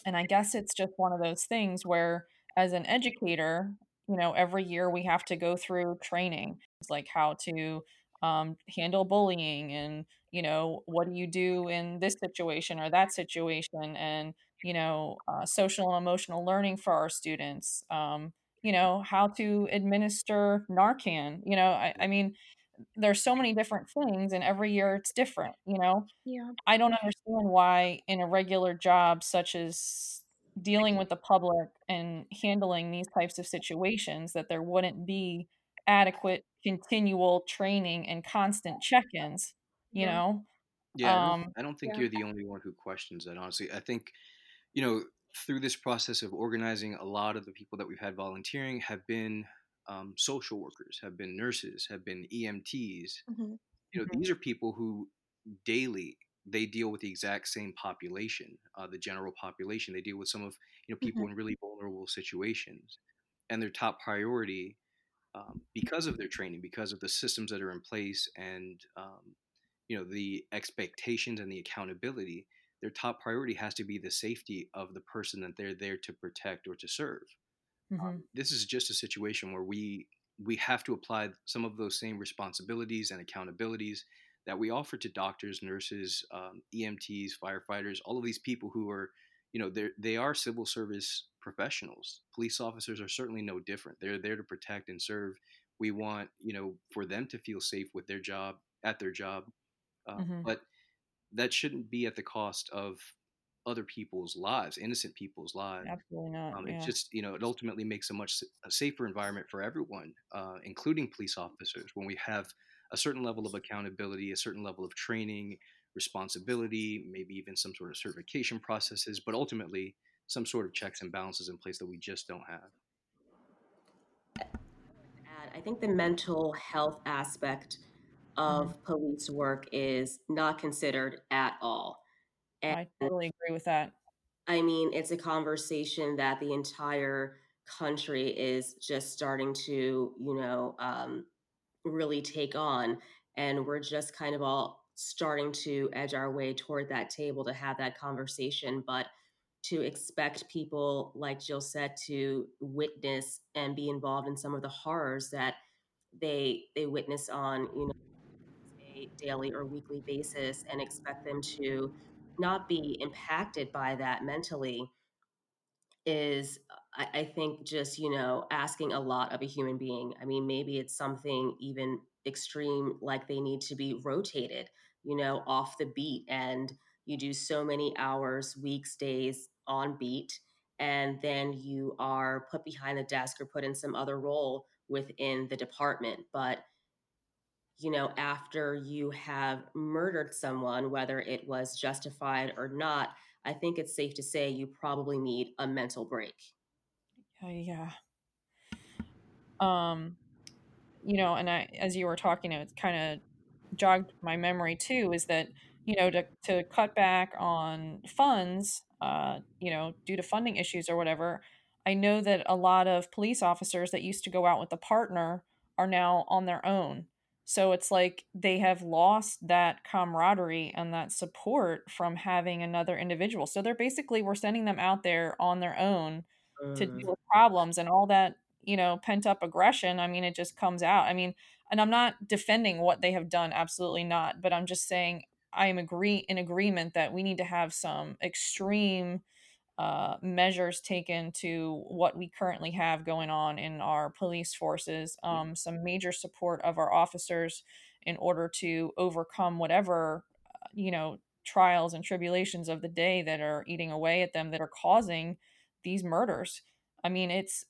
and i guess it's just one of those things where as an educator you know, every year we have to go through training. It's like how to um, handle bullying and, you know, what do you do in this situation or that situation? And, you know, uh, social and emotional learning for our students. Um, you know, how to administer Narcan. You know, I, I mean, there's so many different things and every year it's different you know yeah i don't understand why in a regular job such as dealing with the public and handling these types of situations that there wouldn't be adequate continual training and constant check-ins you yeah. know yeah um, I, don't, think yeah. you're the only one who questions that honestly i think you know through this process of organizing a lot of the people that we've had volunteering have been um, social workers have been nurses have been emts mm-hmm. you know mm-hmm. these are people who daily they deal with the exact same population, uh, the general population. They deal with some of you know people mm-hmm. in really vulnerable situations, and their top priority, um, because of their training, because of the systems that are in place, and um, you know the expectations and the accountability, their top priority has to be the safety of the person that they're there to protect or to serve. Mm-hmm. Um, this is just a situation where we we have to apply some of those same responsibilities and accountabilities that we offer to doctors, nurses, um, EMTs, firefighters, all of these people who are, you know, they they are civil service professionals. Police officers are certainly no different. They're there to protect and serve. We want, you know, for them to feel safe with their job at their job, uh, Mm-hmm. but that shouldn't be at the cost of other people's lives, innocent people's lives. Absolutely not. Um, yeah. It just, you know, it ultimately makes a much a safer environment for everyone, uh, including police officers, when we have a certain level of accountability, a certain level of training, responsibility, maybe even some sort of certification processes, but ultimately some sort of checks and balances in place that we just don't have. I think the mental health aspect of Mm-hmm. police work is not considered at all. And I totally agree with that. I mean, it's a conversation that the entire country is just starting to, you know, um, really take on. And we're just kind of all starting to edge our way toward that table to have that conversation. But to expect people, like Jill said, to witness and be involved in some of the horrors that they they witness on, you know, a daily or weekly basis and expect them to not be impacted by that mentally is I, I think just you know asking a lot of a human being i mean maybe it's something even extreme like they need to be rotated you know off the beat and you do so many hours weeks days on beat and then you are put behind the desk or put in some other role within the department but you know after you have murdered someone whether it was justified or not I think it's safe to say you probably need a mental break. Uh, yeah. Um, you know, and I, as you were talking, it kind of jogged my memory too. Is that you know to to cut back on funds, uh, you know, due to funding issues or whatever. I know that a lot of police officers that used to go out with a partner are now on their own. So it's like they have lost that camaraderie and that support from having another individual. So they're basically we're sending them out there on their own to Mm, deal with problems and all that, you know, pent up aggression. I mean, it just comes out. I mean, and I'm not defending what they have done, absolutely not, but I'm just saying I am agree in agreement that we need to have some extreme uh, measures taken to what we currently have going on in our police forces, um, some major support of our officers in order to overcome whatever, uh, you know, trials and tribulations of the day that are eating away at them that are causing these murders. I mean, it's,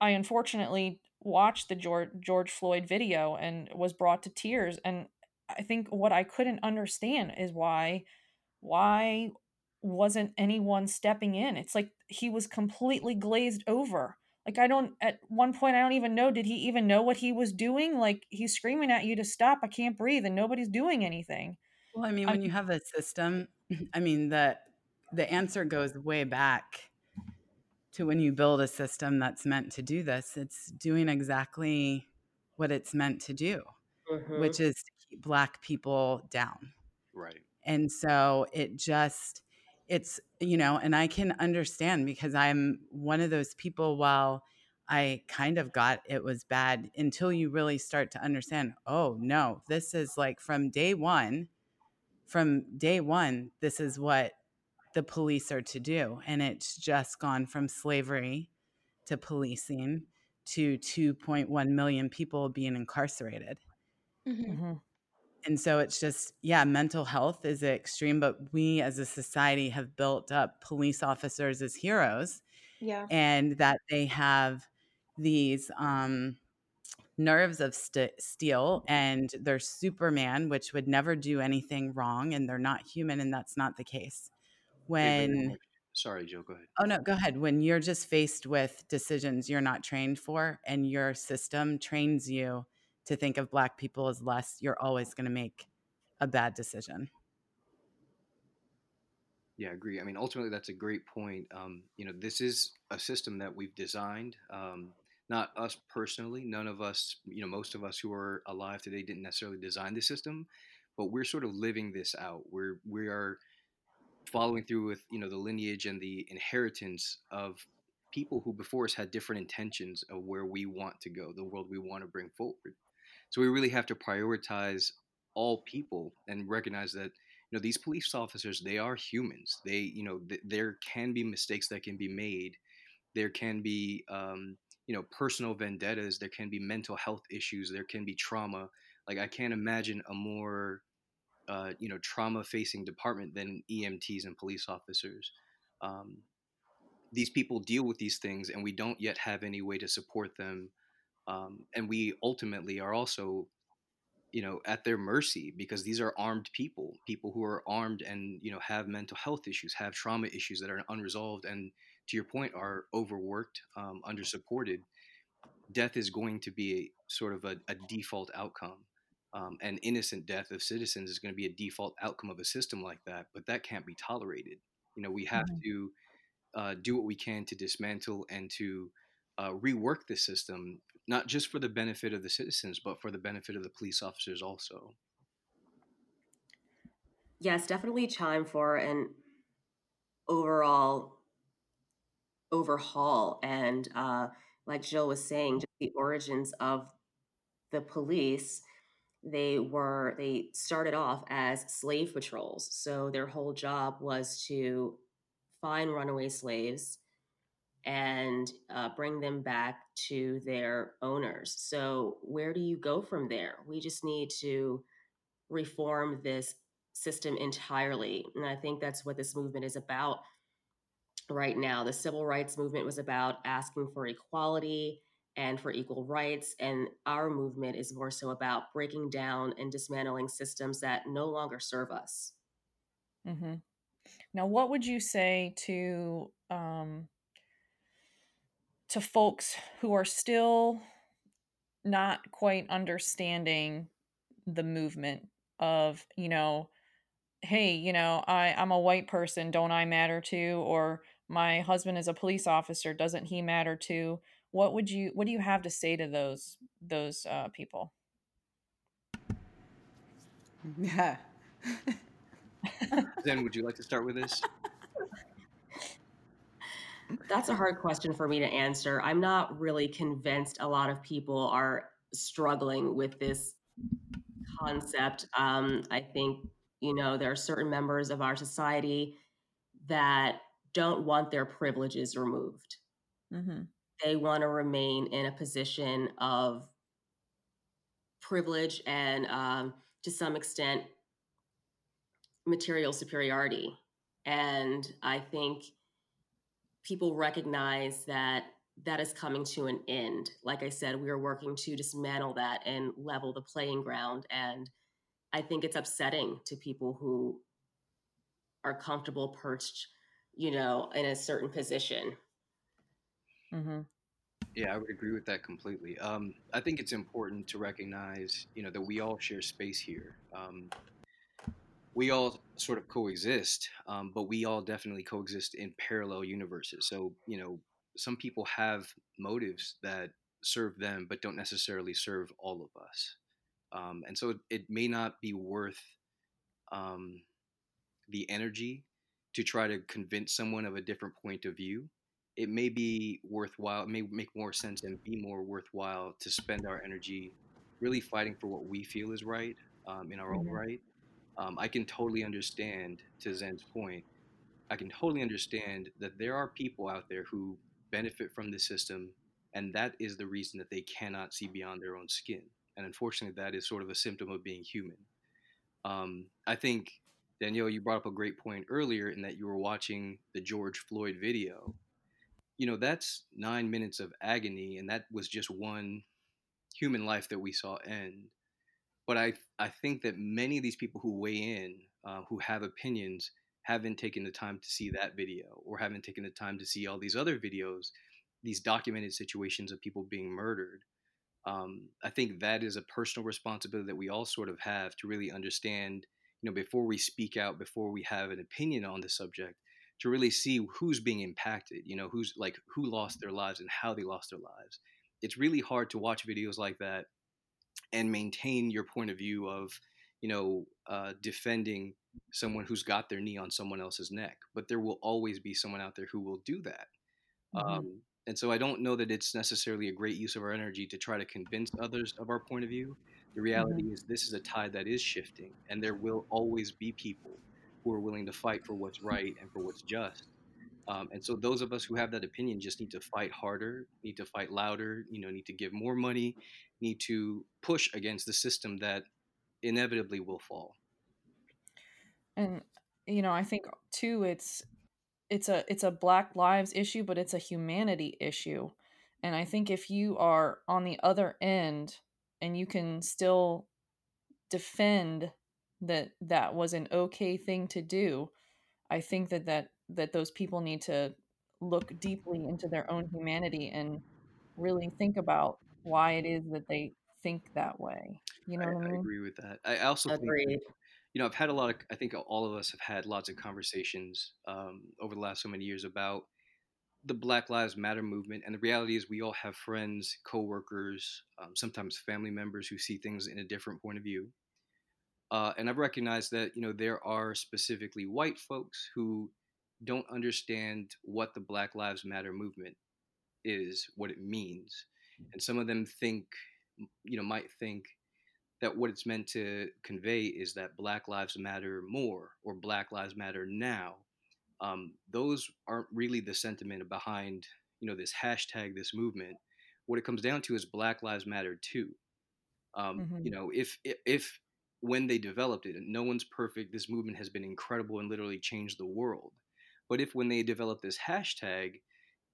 I unfortunately watched the George, George Floyd video and was brought to tears. And I think what I couldn't understand is why why wasn't anyone stepping in? It's like he was completely glazed over. Like I don't at one point I don't even know did he even know what he was doing? Like he's screaming at you to stop. I can't breathe and nobody's doing anything. Well, I mean, I when you have a system, I mean, the the answer goes way back to when you build a system that's meant to do this. It's doing exactly what it's meant to do, mhm. which is to keep black people down. Right. And so it just it's you know, and I can understand because I'm one of those people while I kind of got it was bad until you really start to understand, oh no, this is like from day 1 from day one, this is what the police are to do. And it's just gone from slavery to policing to 2.1 million people being incarcerated. Mm-hmm. Mhm. And so it's just, yeah, mental health is extreme, but we as a society have built up police officers as heroes Yeah. and that they have these um, nerves of st- steel and they're Superman, which would never do anything wrong, and they're not human, and that's not the case. When. Sorry, Joe. Go ahead. oh no, go ahead. When you're just faced with decisions you're not trained for, and your system trains you to think of Black people as less, you're always going to make a bad decision. Yeah, I agree. I mean, ultimately, that's a great point. Um, you know, this is a system that we've designed. Um, not us personally. None of us, you know, most of us who are alive today didn't necessarily design the system, but we're sort of living this out. We're we are following through with you know the lineage and the inheritance of people who before us had different intentions of where we want to go, the world we want to bring forward. So we really have to prioritize all people and recognize that you know these police officers they are humans. They you know th- there can be mistakes that can be made. There can be um, you know personal vendettas. There can be mental health issues. There can be trauma. Like I can't imagine a more uh, you know trauma facing department than EMTs and police officers. Um, these people deal with these things, and we don't yet have any way to support them. Um, and we ultimately are also you know at their mercy because these are armed people people who are armed and you know have mental health issues have trauma issues that are unresolved and to your point are overworked um, undersupported death is going to be a, sort of a, a default outcome um, and innocent death of citizens is going to be a default outcome of a system like that but that can't be tolerated you know we have mm-hmm. to uh, do what we can to dismantle and to uh, rework the system, not just for the benefit of the citizens, but for the benefit of the police officers also. Yes, definitely time for an overall overhaul. And uh, like Jill was saying, just the origins of the police they were they started off as slave patrols so their whole job was to find runaway slaves and uh, bring them back to their owners. So, where do you go from there? We just need to reform this system entirely. And I think that's what this movement is about right now. The civil rights movement was about asking for equality and for equal rights. And our movement is more so about breaking down and dismantling systems that no longer serve us. Mm-hmm. Now, what would you say to um, to folks who are still not quite understanding the movement of, you know, hey, you know, I, I'm a white person, don't I matter too? Or my husband is a police officer, doesn't he matter too? What would you what do you have to say to those those uh, people? Yeah. then would you like to start with this? That's a hard question for me to answer. I'm not really convinced a lot of people are struggling with this concept. Um, I think, you know, there are certain members of our society that don't want their privileges removed. Mm-hmm. They want to remain in a position of privilege and, um, to some extent, material superiority. And I think people recognize that that is coming to an end. Like I said, we are working to dismantle that and level the playing ground. And I think it's upsetting to people who are comfortable perched, you know, in a certain position. Mm-hmm. Yeah, I would agree with that completely. Um, I think it's important to recognize, you know, that we all share space here. Um, we all sort of coexist, um, but we all definitely coexist in parallel universes. So, you know, some people have motives that serve them, but don't necessarily serve all of us. Um, and so it, it, may not be worth um, the energy to try to convince someone of a different point of view. It may be worthwhile, it may make more sense and be more worthwhile to spend our energy really fighting for what we feel is right um, in our mm-hmm. own right um, I can totally understand, to Zen's point, I can totally understand that there are people out there who benefit from the system, and that is the reason that they cannot see beyond their own skin. And unfortunately, that is sort of a symptom of being human. Um, I think, Danielle, you brought up a great point earlier in that you were watching the George Floyd video. You know, that's nine minutes of agony, and that was just one human life that we saw end but I I think that many of these people who weigh in, uh, who have opinions, haven't taken the time to see that video or haven't taken the time to see all these other videos, these documented situations of people being murdered. Um, I think that is a personal responsibility that we all sort of have to really understand, you know, before we speak out, before we have an opinion on the subject, to really see who's being impacted, you know, who's like who lost their lives and how they lost their lives. It's really hard to watch videos like that and maintain your point of view of you know uh, defending someone who's got their knee on someone else's neck but there will always be someone out there who will do that Mhm. Um, and so I don't know that it's necessarily a great use of our energy to try to convince others of our point of view. The reality Mhm. is, this is a tide that is shifting, and there will always be people who are willing to fight for what's right and for what's just. Um, and so those of us who have that opinion just need to fight harder, need to fight louder, you know, need to give more money, need to push against the system that inevitably will fall. And you know, I think too it's it's a it's a black lives issue, but it's a humanity issue. And I think if you are on the other end and you can still defend that that was an okay thing to do, I think that that that those people need to look deeply into their own humanity and really think about why it is that they think that way. You know I, what I I mean? agree with that. I also think you know, I've had a lot of, I think all of us have had lots of conversations um, over the last so many years about the Black Lives Matter movement. And the reality is, we all have friends, coworkers, um, sometimes family members who see things in a different point of view. Uh, and I've recognized that, you know, there are specifically white folks who don't understand what the Black Lives Matter movement is, what it means. And some of them think, you know, might think that what it's meant to convey is that Black Lives Matter more or Black Lives Matter now. Um, those aren't really the sentiment behind you know this hashtag, this movement. What it comes down to is Black Lives Matter too. Um, you Mhm. know, if if when they developed it, no one's perfect, this movement has been incredible and literally changed the world. But if when they developed this hashtag,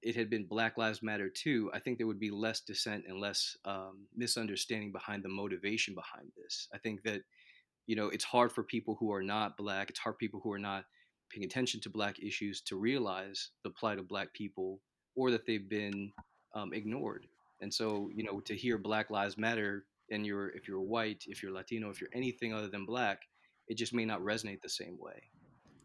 it had been Black Lives Matter too, I think there would be less dissent and less um, misunderstanding behind the motivation behind this. I think that you know it's hard for people who are not black, it's hard for people who are not paying attention to black issues to realize the plight of black people or that they've been um, ignored. And so you know to hear Black Lives Matter and you're if you're white, if you're Latino, if you're anything other than black, it just may not resonate the same way.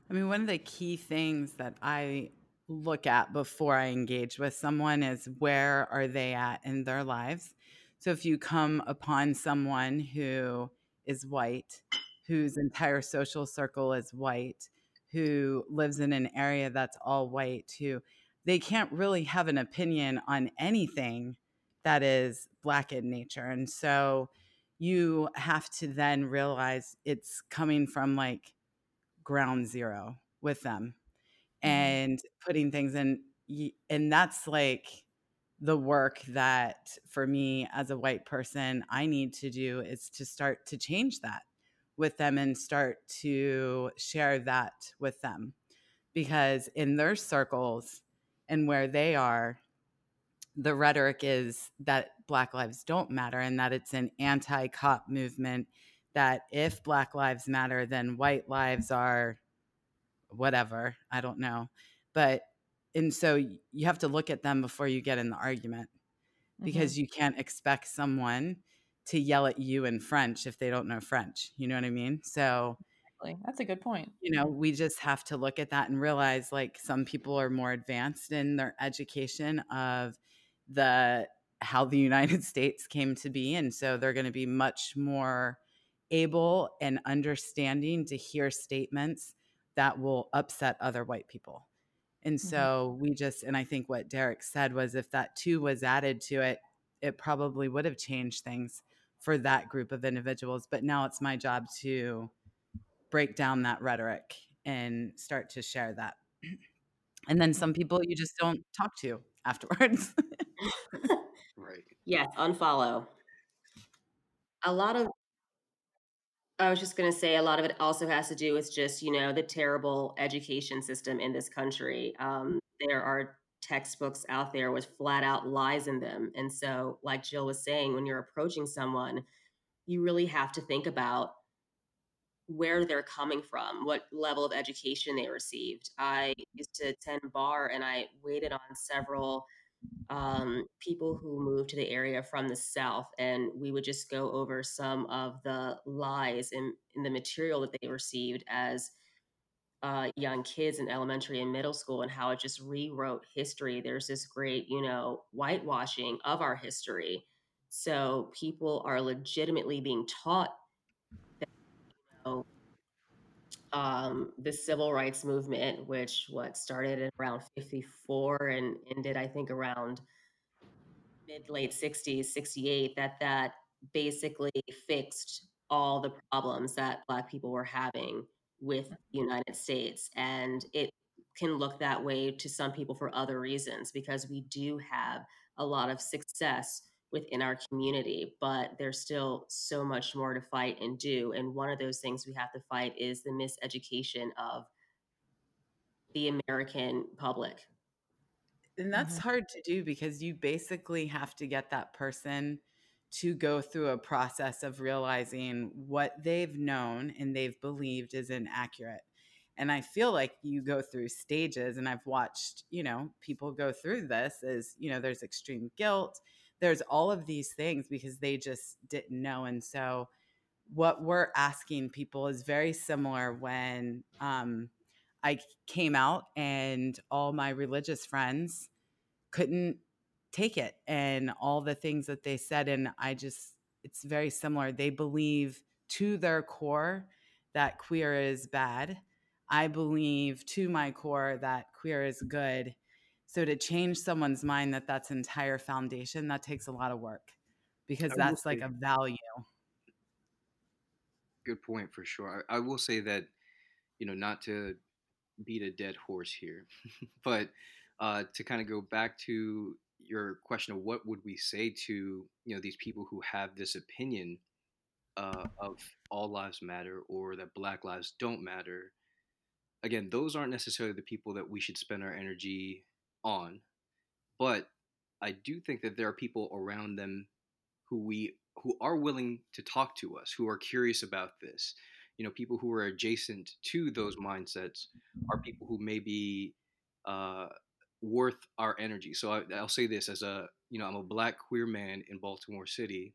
I mean, one of the key things that I look at before I engage with someone is where are they at in their lives? So if you come upon someone who is white, whose entire social circle is white, who lives in an area that's all white, who they can't really have an opinion on anything that is black in nature. And so you have to then realize it's coming from like ground zero with them Mhm. and putting things in and that's like the work that for me as a white person I need to do is to start to change that with them and start to share that with them because in their circles and where they are the rhetoric is that black lives don't matter and that it's an anti-cop movement that if black lives matter then white lives are whatever i don't know but and so you have to look at them before you get in the argument Mhm. because you can't expect someone to yell at you in french if they don't know french you know what i mean so That's a good point. you know we just have to look at that and realize like some people are more advanced in their education of the how the united states came to be and so they're going to be much more able and understanding to hear statements that will upset other white people and Mhm. so we just and i think what derek said was if that too was added to it it probably would have changed things for that group of individuals but now it's my job to break down that rhetoric and start to share that. And then some people you just don't talk to afterwards. Right. yes, unfollow. A lot of I was just going to say a lot of it also has to do with just, you know, the terrible education system in this country. Um, there are textbooks out there with flat out lies in them. And so, like Jill was saying, when you're approaching someone, you really have to think about where they're coming from, what level of education they received. I used to attend bar and I waited on several um, people who moved to the area from the South, and we would just go over some of the lies in, in the material that they received as uh, young kids in elementary and middle school and how it just rewrote history. There's this great, you know, whitewashing of our history. So people are legitimately being taught that, you know, um, the civil rights movement, which what started in around 54 and ended, I think, around mid late 60s, 68, that that basically fixed all the problems that Black people were having with the United States. And it can look that way to some people for other reasons because we do have a lot of success within our community, but there's still so much more to fight and do. And one of those things we have to fight is the miseducation of the American public. And that's Mhm. hard to do because you basically have to get that person to go through a process of realizing what they've known and they've believed is inaccurate. And I feel like you go through stages, and I've watched, you know, people go through this as, you know, there's extreme guilt, there's all of these things because they just didn't know. And so, what we're asking people is very similar when um, I came out and all my religious friends couldn't take it and all the things that they said. And I just, it's very similar. They believe to their core that queer is bad. I believe to my core that queer is good. So to change someone's mind that that's entire foundation, that takes a lot of work because I that's like say- a value. good point for sure. I, I will say that, you know, not to beat a dead horse here, but uh, to kind of go back to your question of what would we say to you know these people who have this opinion uh, of all lives matter or that Black lives don't matter. Again, those aren't necessarily the people that we should spend our energy on, but I do think that there are people around them who we who are willing to talk to us, who are curious about this. You know, people who are adjacent to those mindsets are people who may be uh, worth our energy. So I, I'll say this as a you know I'm a black queer man in Baltimore City.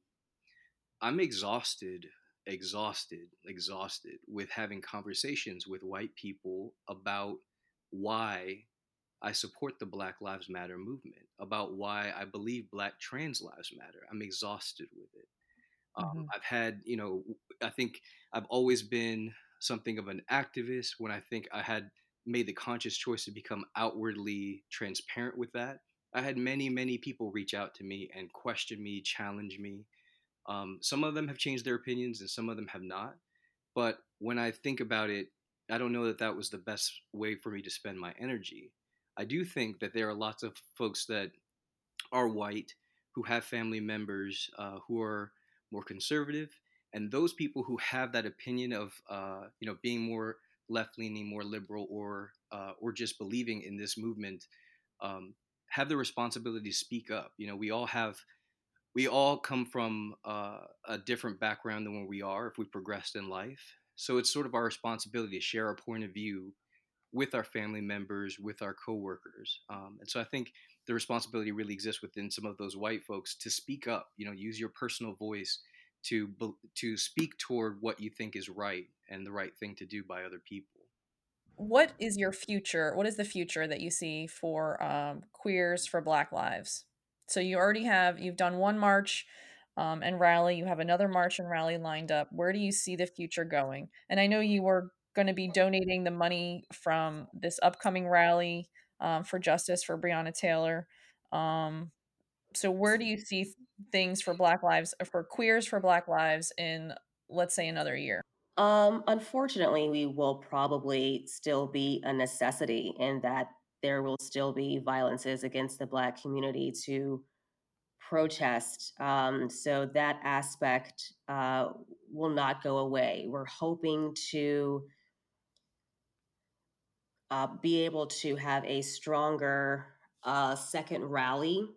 I'm exhausted, exhausted, exhausted with having conversations with white people about why I support the Black Lives Matter movement, about why I believe Black trans lives matter. I'm exhausted with it. Um, Mhm. I've had, you know, I think I've always been something of an activist when I think I had made the conscious choice to become outwardly transparent with that. I had many, many people reach out to me and question me, challenge me. Um, some of them have changed their opinions and some of them have not. But when I think about it, I don't know that that was the best way for me to spend my energy. I do think that there are lots of folks that are white who have family members uh, who are more conservative, and those people who have that opinion of uh, you know being more left leaning, more liberal, or uh, or just believing in this movement um, have the responsibility to speak up. You know, we all have we all come from uh, a different background than where we are if we progressed in life. So it's sort of our responsibility to share our point of view with our family members, with our coworkers. Um, and so I think the responsibility really exists within some of those white folks to speak up. You know, use your personal voice to to speak toward what you think is right and the right thing to do by other people. What is your future? What is the future that you see for um, queers for Black Lives? So you already have you've done one march um, and rally. You have another march and rally lined up. Where do you see the future going? And I know you were going to be donating the money from this upcoming rally um, for justice for Breonna Taylor. Um, so where do you see things for Black Lives for queers for Black Lives in let's say another year? Um, unfortunately, we will probably still be a necessity in that there will still be violences against the Black community to protest. Um, so that aspect uh, will not go away. We're hoping to uh, be able to have a stronger uh, second rally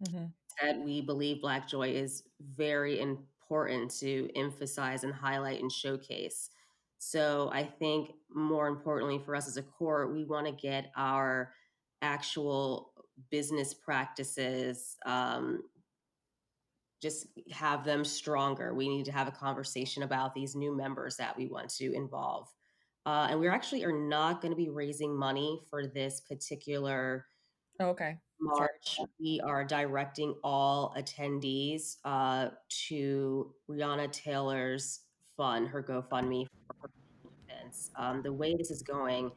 hmm that we believe Black Joy is very important to emphasize and highlight and showcase. So I think more importantly for us as a core, we want to get our actual business practices, um, just have them stronger. We need to have a conversation about these new members that we want to involve. Uh, and we actually are not going to be raising money for this particular Oh, okay. March, we are directing all attendees uh, to Breonna Taylor's fund, her GoFundMe for events. Um, the way this is going,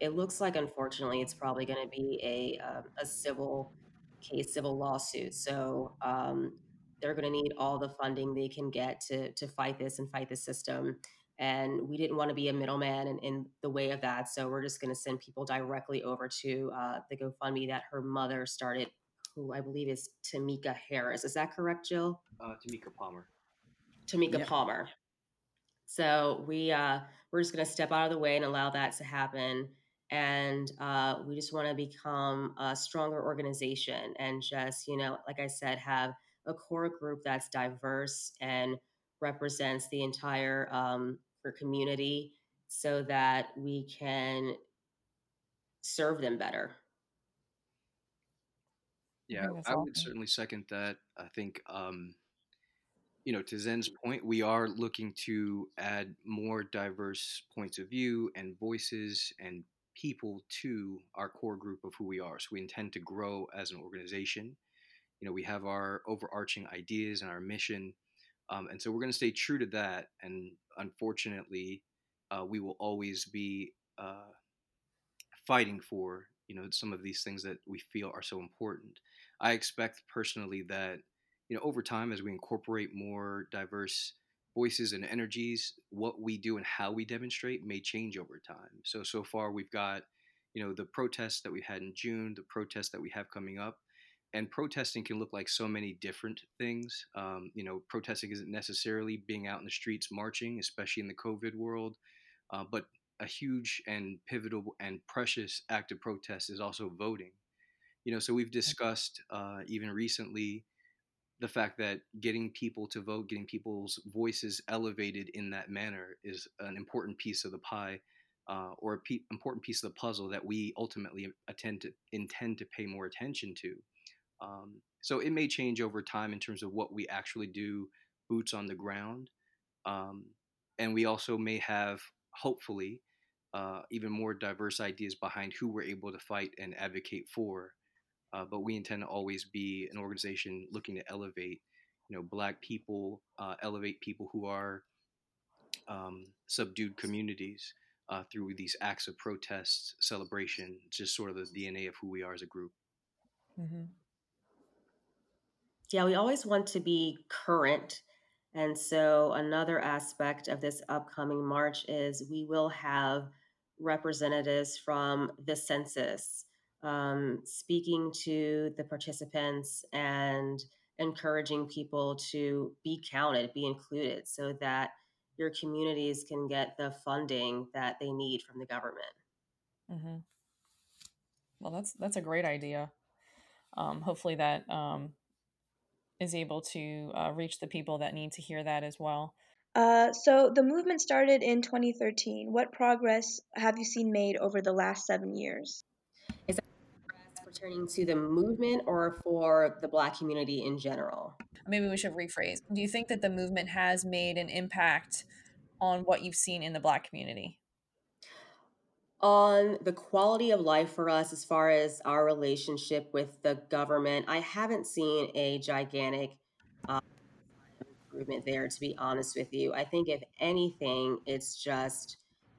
it looks like unfortunately it's probably going to be a um, a civil case, civil lawsuit. So um, they're going to need all the funding they can get to to fight this and fight the system. And we didn't want to be a middleman in, in the way of that, so we're just going to send people directly over to uh, the GoFundMe that her mother started, who I believe is Tamika Harris. Is that correct, Jill? Uh, Tamika Palmer. Tamika Yep. Palmer. So we uh, we're just going to step out of the way and allow that to happen. And uh, we just want to become a stronger organization and just, you know, like I said, have a core group that's diverse and represents the entire um, for community so that we can serve them better. Yeah, think that's I would awesome. certainly second that. I think, um, you know, to Zen's point, we are looking to add more diverse points of view and voices and people to our core group of who we are. So we intend to grow as an organization. You know, we have our overarching ideas and our mission. Um, and so we're going to stay true to that. And unfortunately, uh, we will always be uh, fighting for, you know, some of these things that we feel are so important. I expect personally that, you know, over time, as we incorporate more diverse voices and energies, what we do and how we demonstrate may change over time. So, so far, we've got, you know, the protests that we had in June, the protests that we have coming up. And protesting can look like so many different things. Um, you know, protesting isn't necessarily being out in the streets marching, especially in the COVID world. Uh, but a huge and pivotal and precious act of protest is also voting you know so we've discussed uh, even recently the fact that getting people to vote getting people's voices elevated in that manner is an important piece of the pie uh, or a pe- important piece of the puzzle that we ultimately attend to intend to pay more attention to um, so it may change over time in terms of what we actually do boots on the ground um, and we also may have hopefully uh, even more diverse ideas behind who we're able to fight and advocate for uh, but we intend to always be an organization looking to elevate, you know, Black people, uh, elevate people who are um, subdued communities uh, through these acts of protest, celebration, just sort of the DNA of who we are as a group. hmm Yeah, we always want to be current. And so, another aspect of this upcoming March is we will have representatives from the census um, speaking to the participants and encouraging people to be counted, be included, so that your communities can get the funding that they need from the government. hmm Well, that's that's a great idea. Um, hopefully, that um, is able to uh, reach the people that need to hear that as well. Uh, so the movement started in 2013. What progress have you seen made over the last seven years? Is that pertaining to the movement or for the Black community in general? Maybe we should rephrase. Do you think that the movement has made an impact on what you've seen in the Black community? On the quality of life for us, as far as our relationship with the government, I haven't seen a gigantic uh, improvement there, to be honest with you. I think, if anything, it's just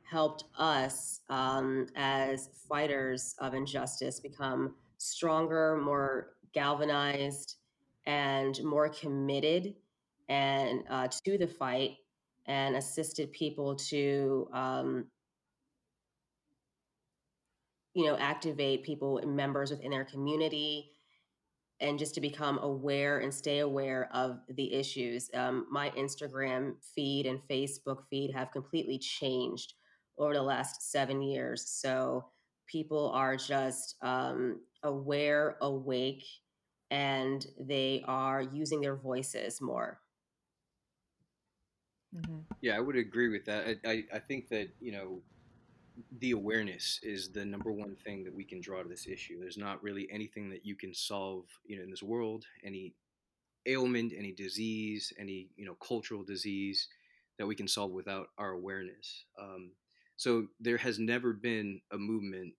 helped us um, as fighters of injustice become stronger, more galvanized, and more committed and uh, to the fight and assisted people to um, you know activate people members within their community and just to become aware and stay aware of the issues um, my instagram feed and facebook feed have completely changed over the last seven years. So people are just um, aware awake and they are using their voices more. Hmm Yeah, I would agree with that. I, I, I think that, you know, the awareness is the number one thing that we can draw to this issue. There's not really anything that you can solve, you know, in this world, any ailment, any disease, any, you know, cultural disease that we can solve without our awareness. Um, so there has never been a movement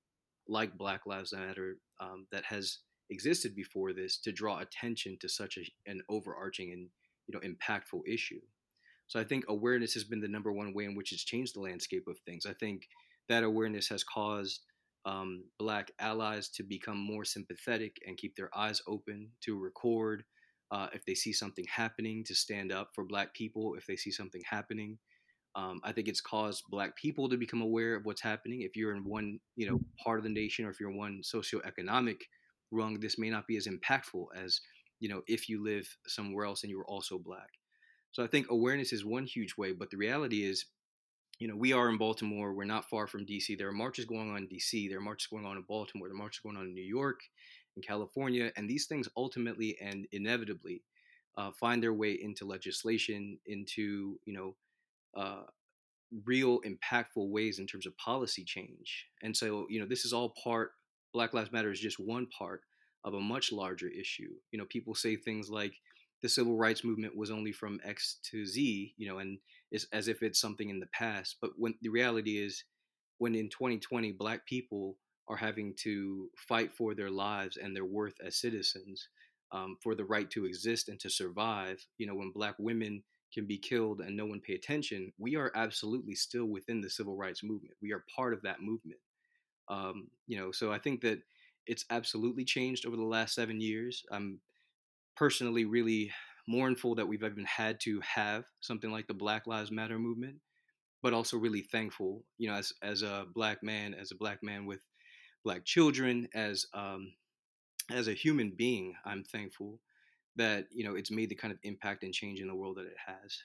like Black Lives Matter um, that has existed before this to draw attention to such a, an overarching and, you know, impactful issue. So I think awareness has been the number one way in which it's changed the landscape of things. I think that awareness has caused um, Black allies to become more sympathetic and keep their eyes open to record uh, if they see something happening, to stand up for Black people if they see something happening. Um, I think it's caused Black people to become aware of what's happening. If you're in one, you know, part of the nation, or if you're in one socioeconomic rung, this may not be as impactful as, you know, if you live somewhere else and you were also Black. So I think awareness is one huge way, but the reality is you know, we are in Baltimore. We're not far from DC. There are marches going on in DC. There are marches going on in Baltimore. There are marches going on in New York, in California, and these things ultimately and inevitably uh, find their way into legislation, into you know, uh, real impactful ways in terms of policy change. And so, you know, this is all part. Black Lives Matter is just one part of a much larger issue. You know, people say things like the civil rights movement was only from X to Z, you know, and as if it's something in the past. But when the reality is, when in 2020, Black people are having to fight for their lives and their worth as citizens, um, for the right to exist and to survive, you know, when Black women can be killed and no one pay attention, we are absolutely still within the civil rights movement. We are part of that movement. Um, you know, so I think that it's absolutely changed over the last seven years. I'm personally really mournful that we've even had to have something like the Black Lives Matter movement, but also really thankful, you know, as as a black man, as a black man with black children, as um, as a human being, I'm thankful that you know it's made the kind of impact and change in the world that it has.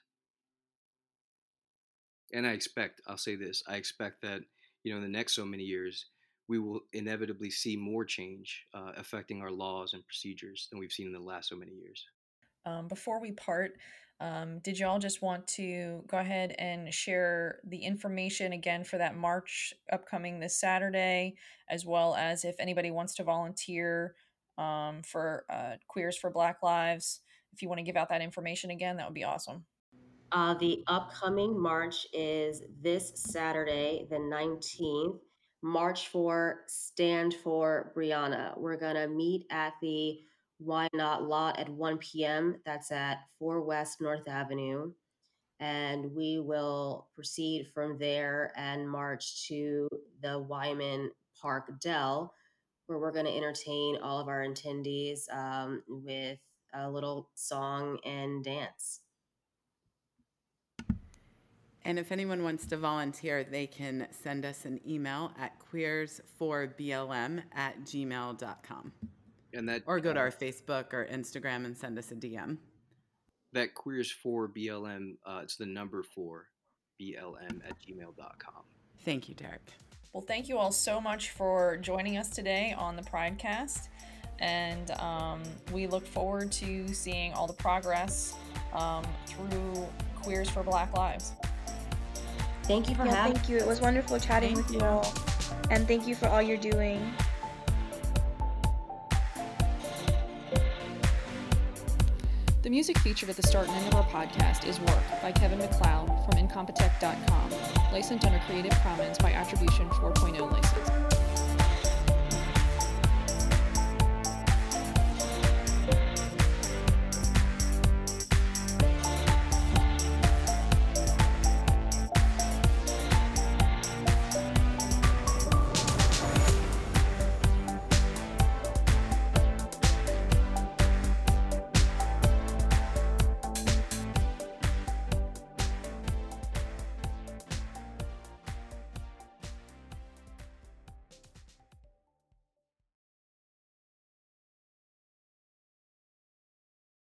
And I expect, I'll say this, I expect that you know in the next so many years we will inevitably see more change uh, affecting our laws and procedures than we've seen in the last so many years. Um, before we part, um, did y'all just want to go ahead and share the information again for that March upcoming this Saturday, as well as if anybody wants to volunteer um, for uh, Queers for Black Lives? If you want to give out that information again, that would be awesome. Uh, the upcoming march is this Saturday, the 19th. March for Stand for Breonna. We're going to meet at the Y:NOT Lot at 1 p.m. That's at 4 West North Avenue. And we will proceed from there and march to the Wyman Park Dell, where we're going to entertain all of our attendees um, with a little song and dance. And if anyone wants to volunteer, they can send us an email at queers4blm at gmail.com and that or go to our Facebook or Instagram and send us a DM. That queers for BLM, uh, it's the number four BLM at gmail.com. Thank you, Derek. Well, thank you all so much for joining us today on the Pridecast. And um, we look forward to seeing all the progress um, through Queers for Black Lives. Thank you for yeah, having Thank you. It was wonderful chatting thank with you. you all. And thank you for all you're doing. The music featured at the start and end of our podcast is Work by Kevin MacLeod from Incompetech.com, licensed under Creative Commons by Attribution 4.0 license.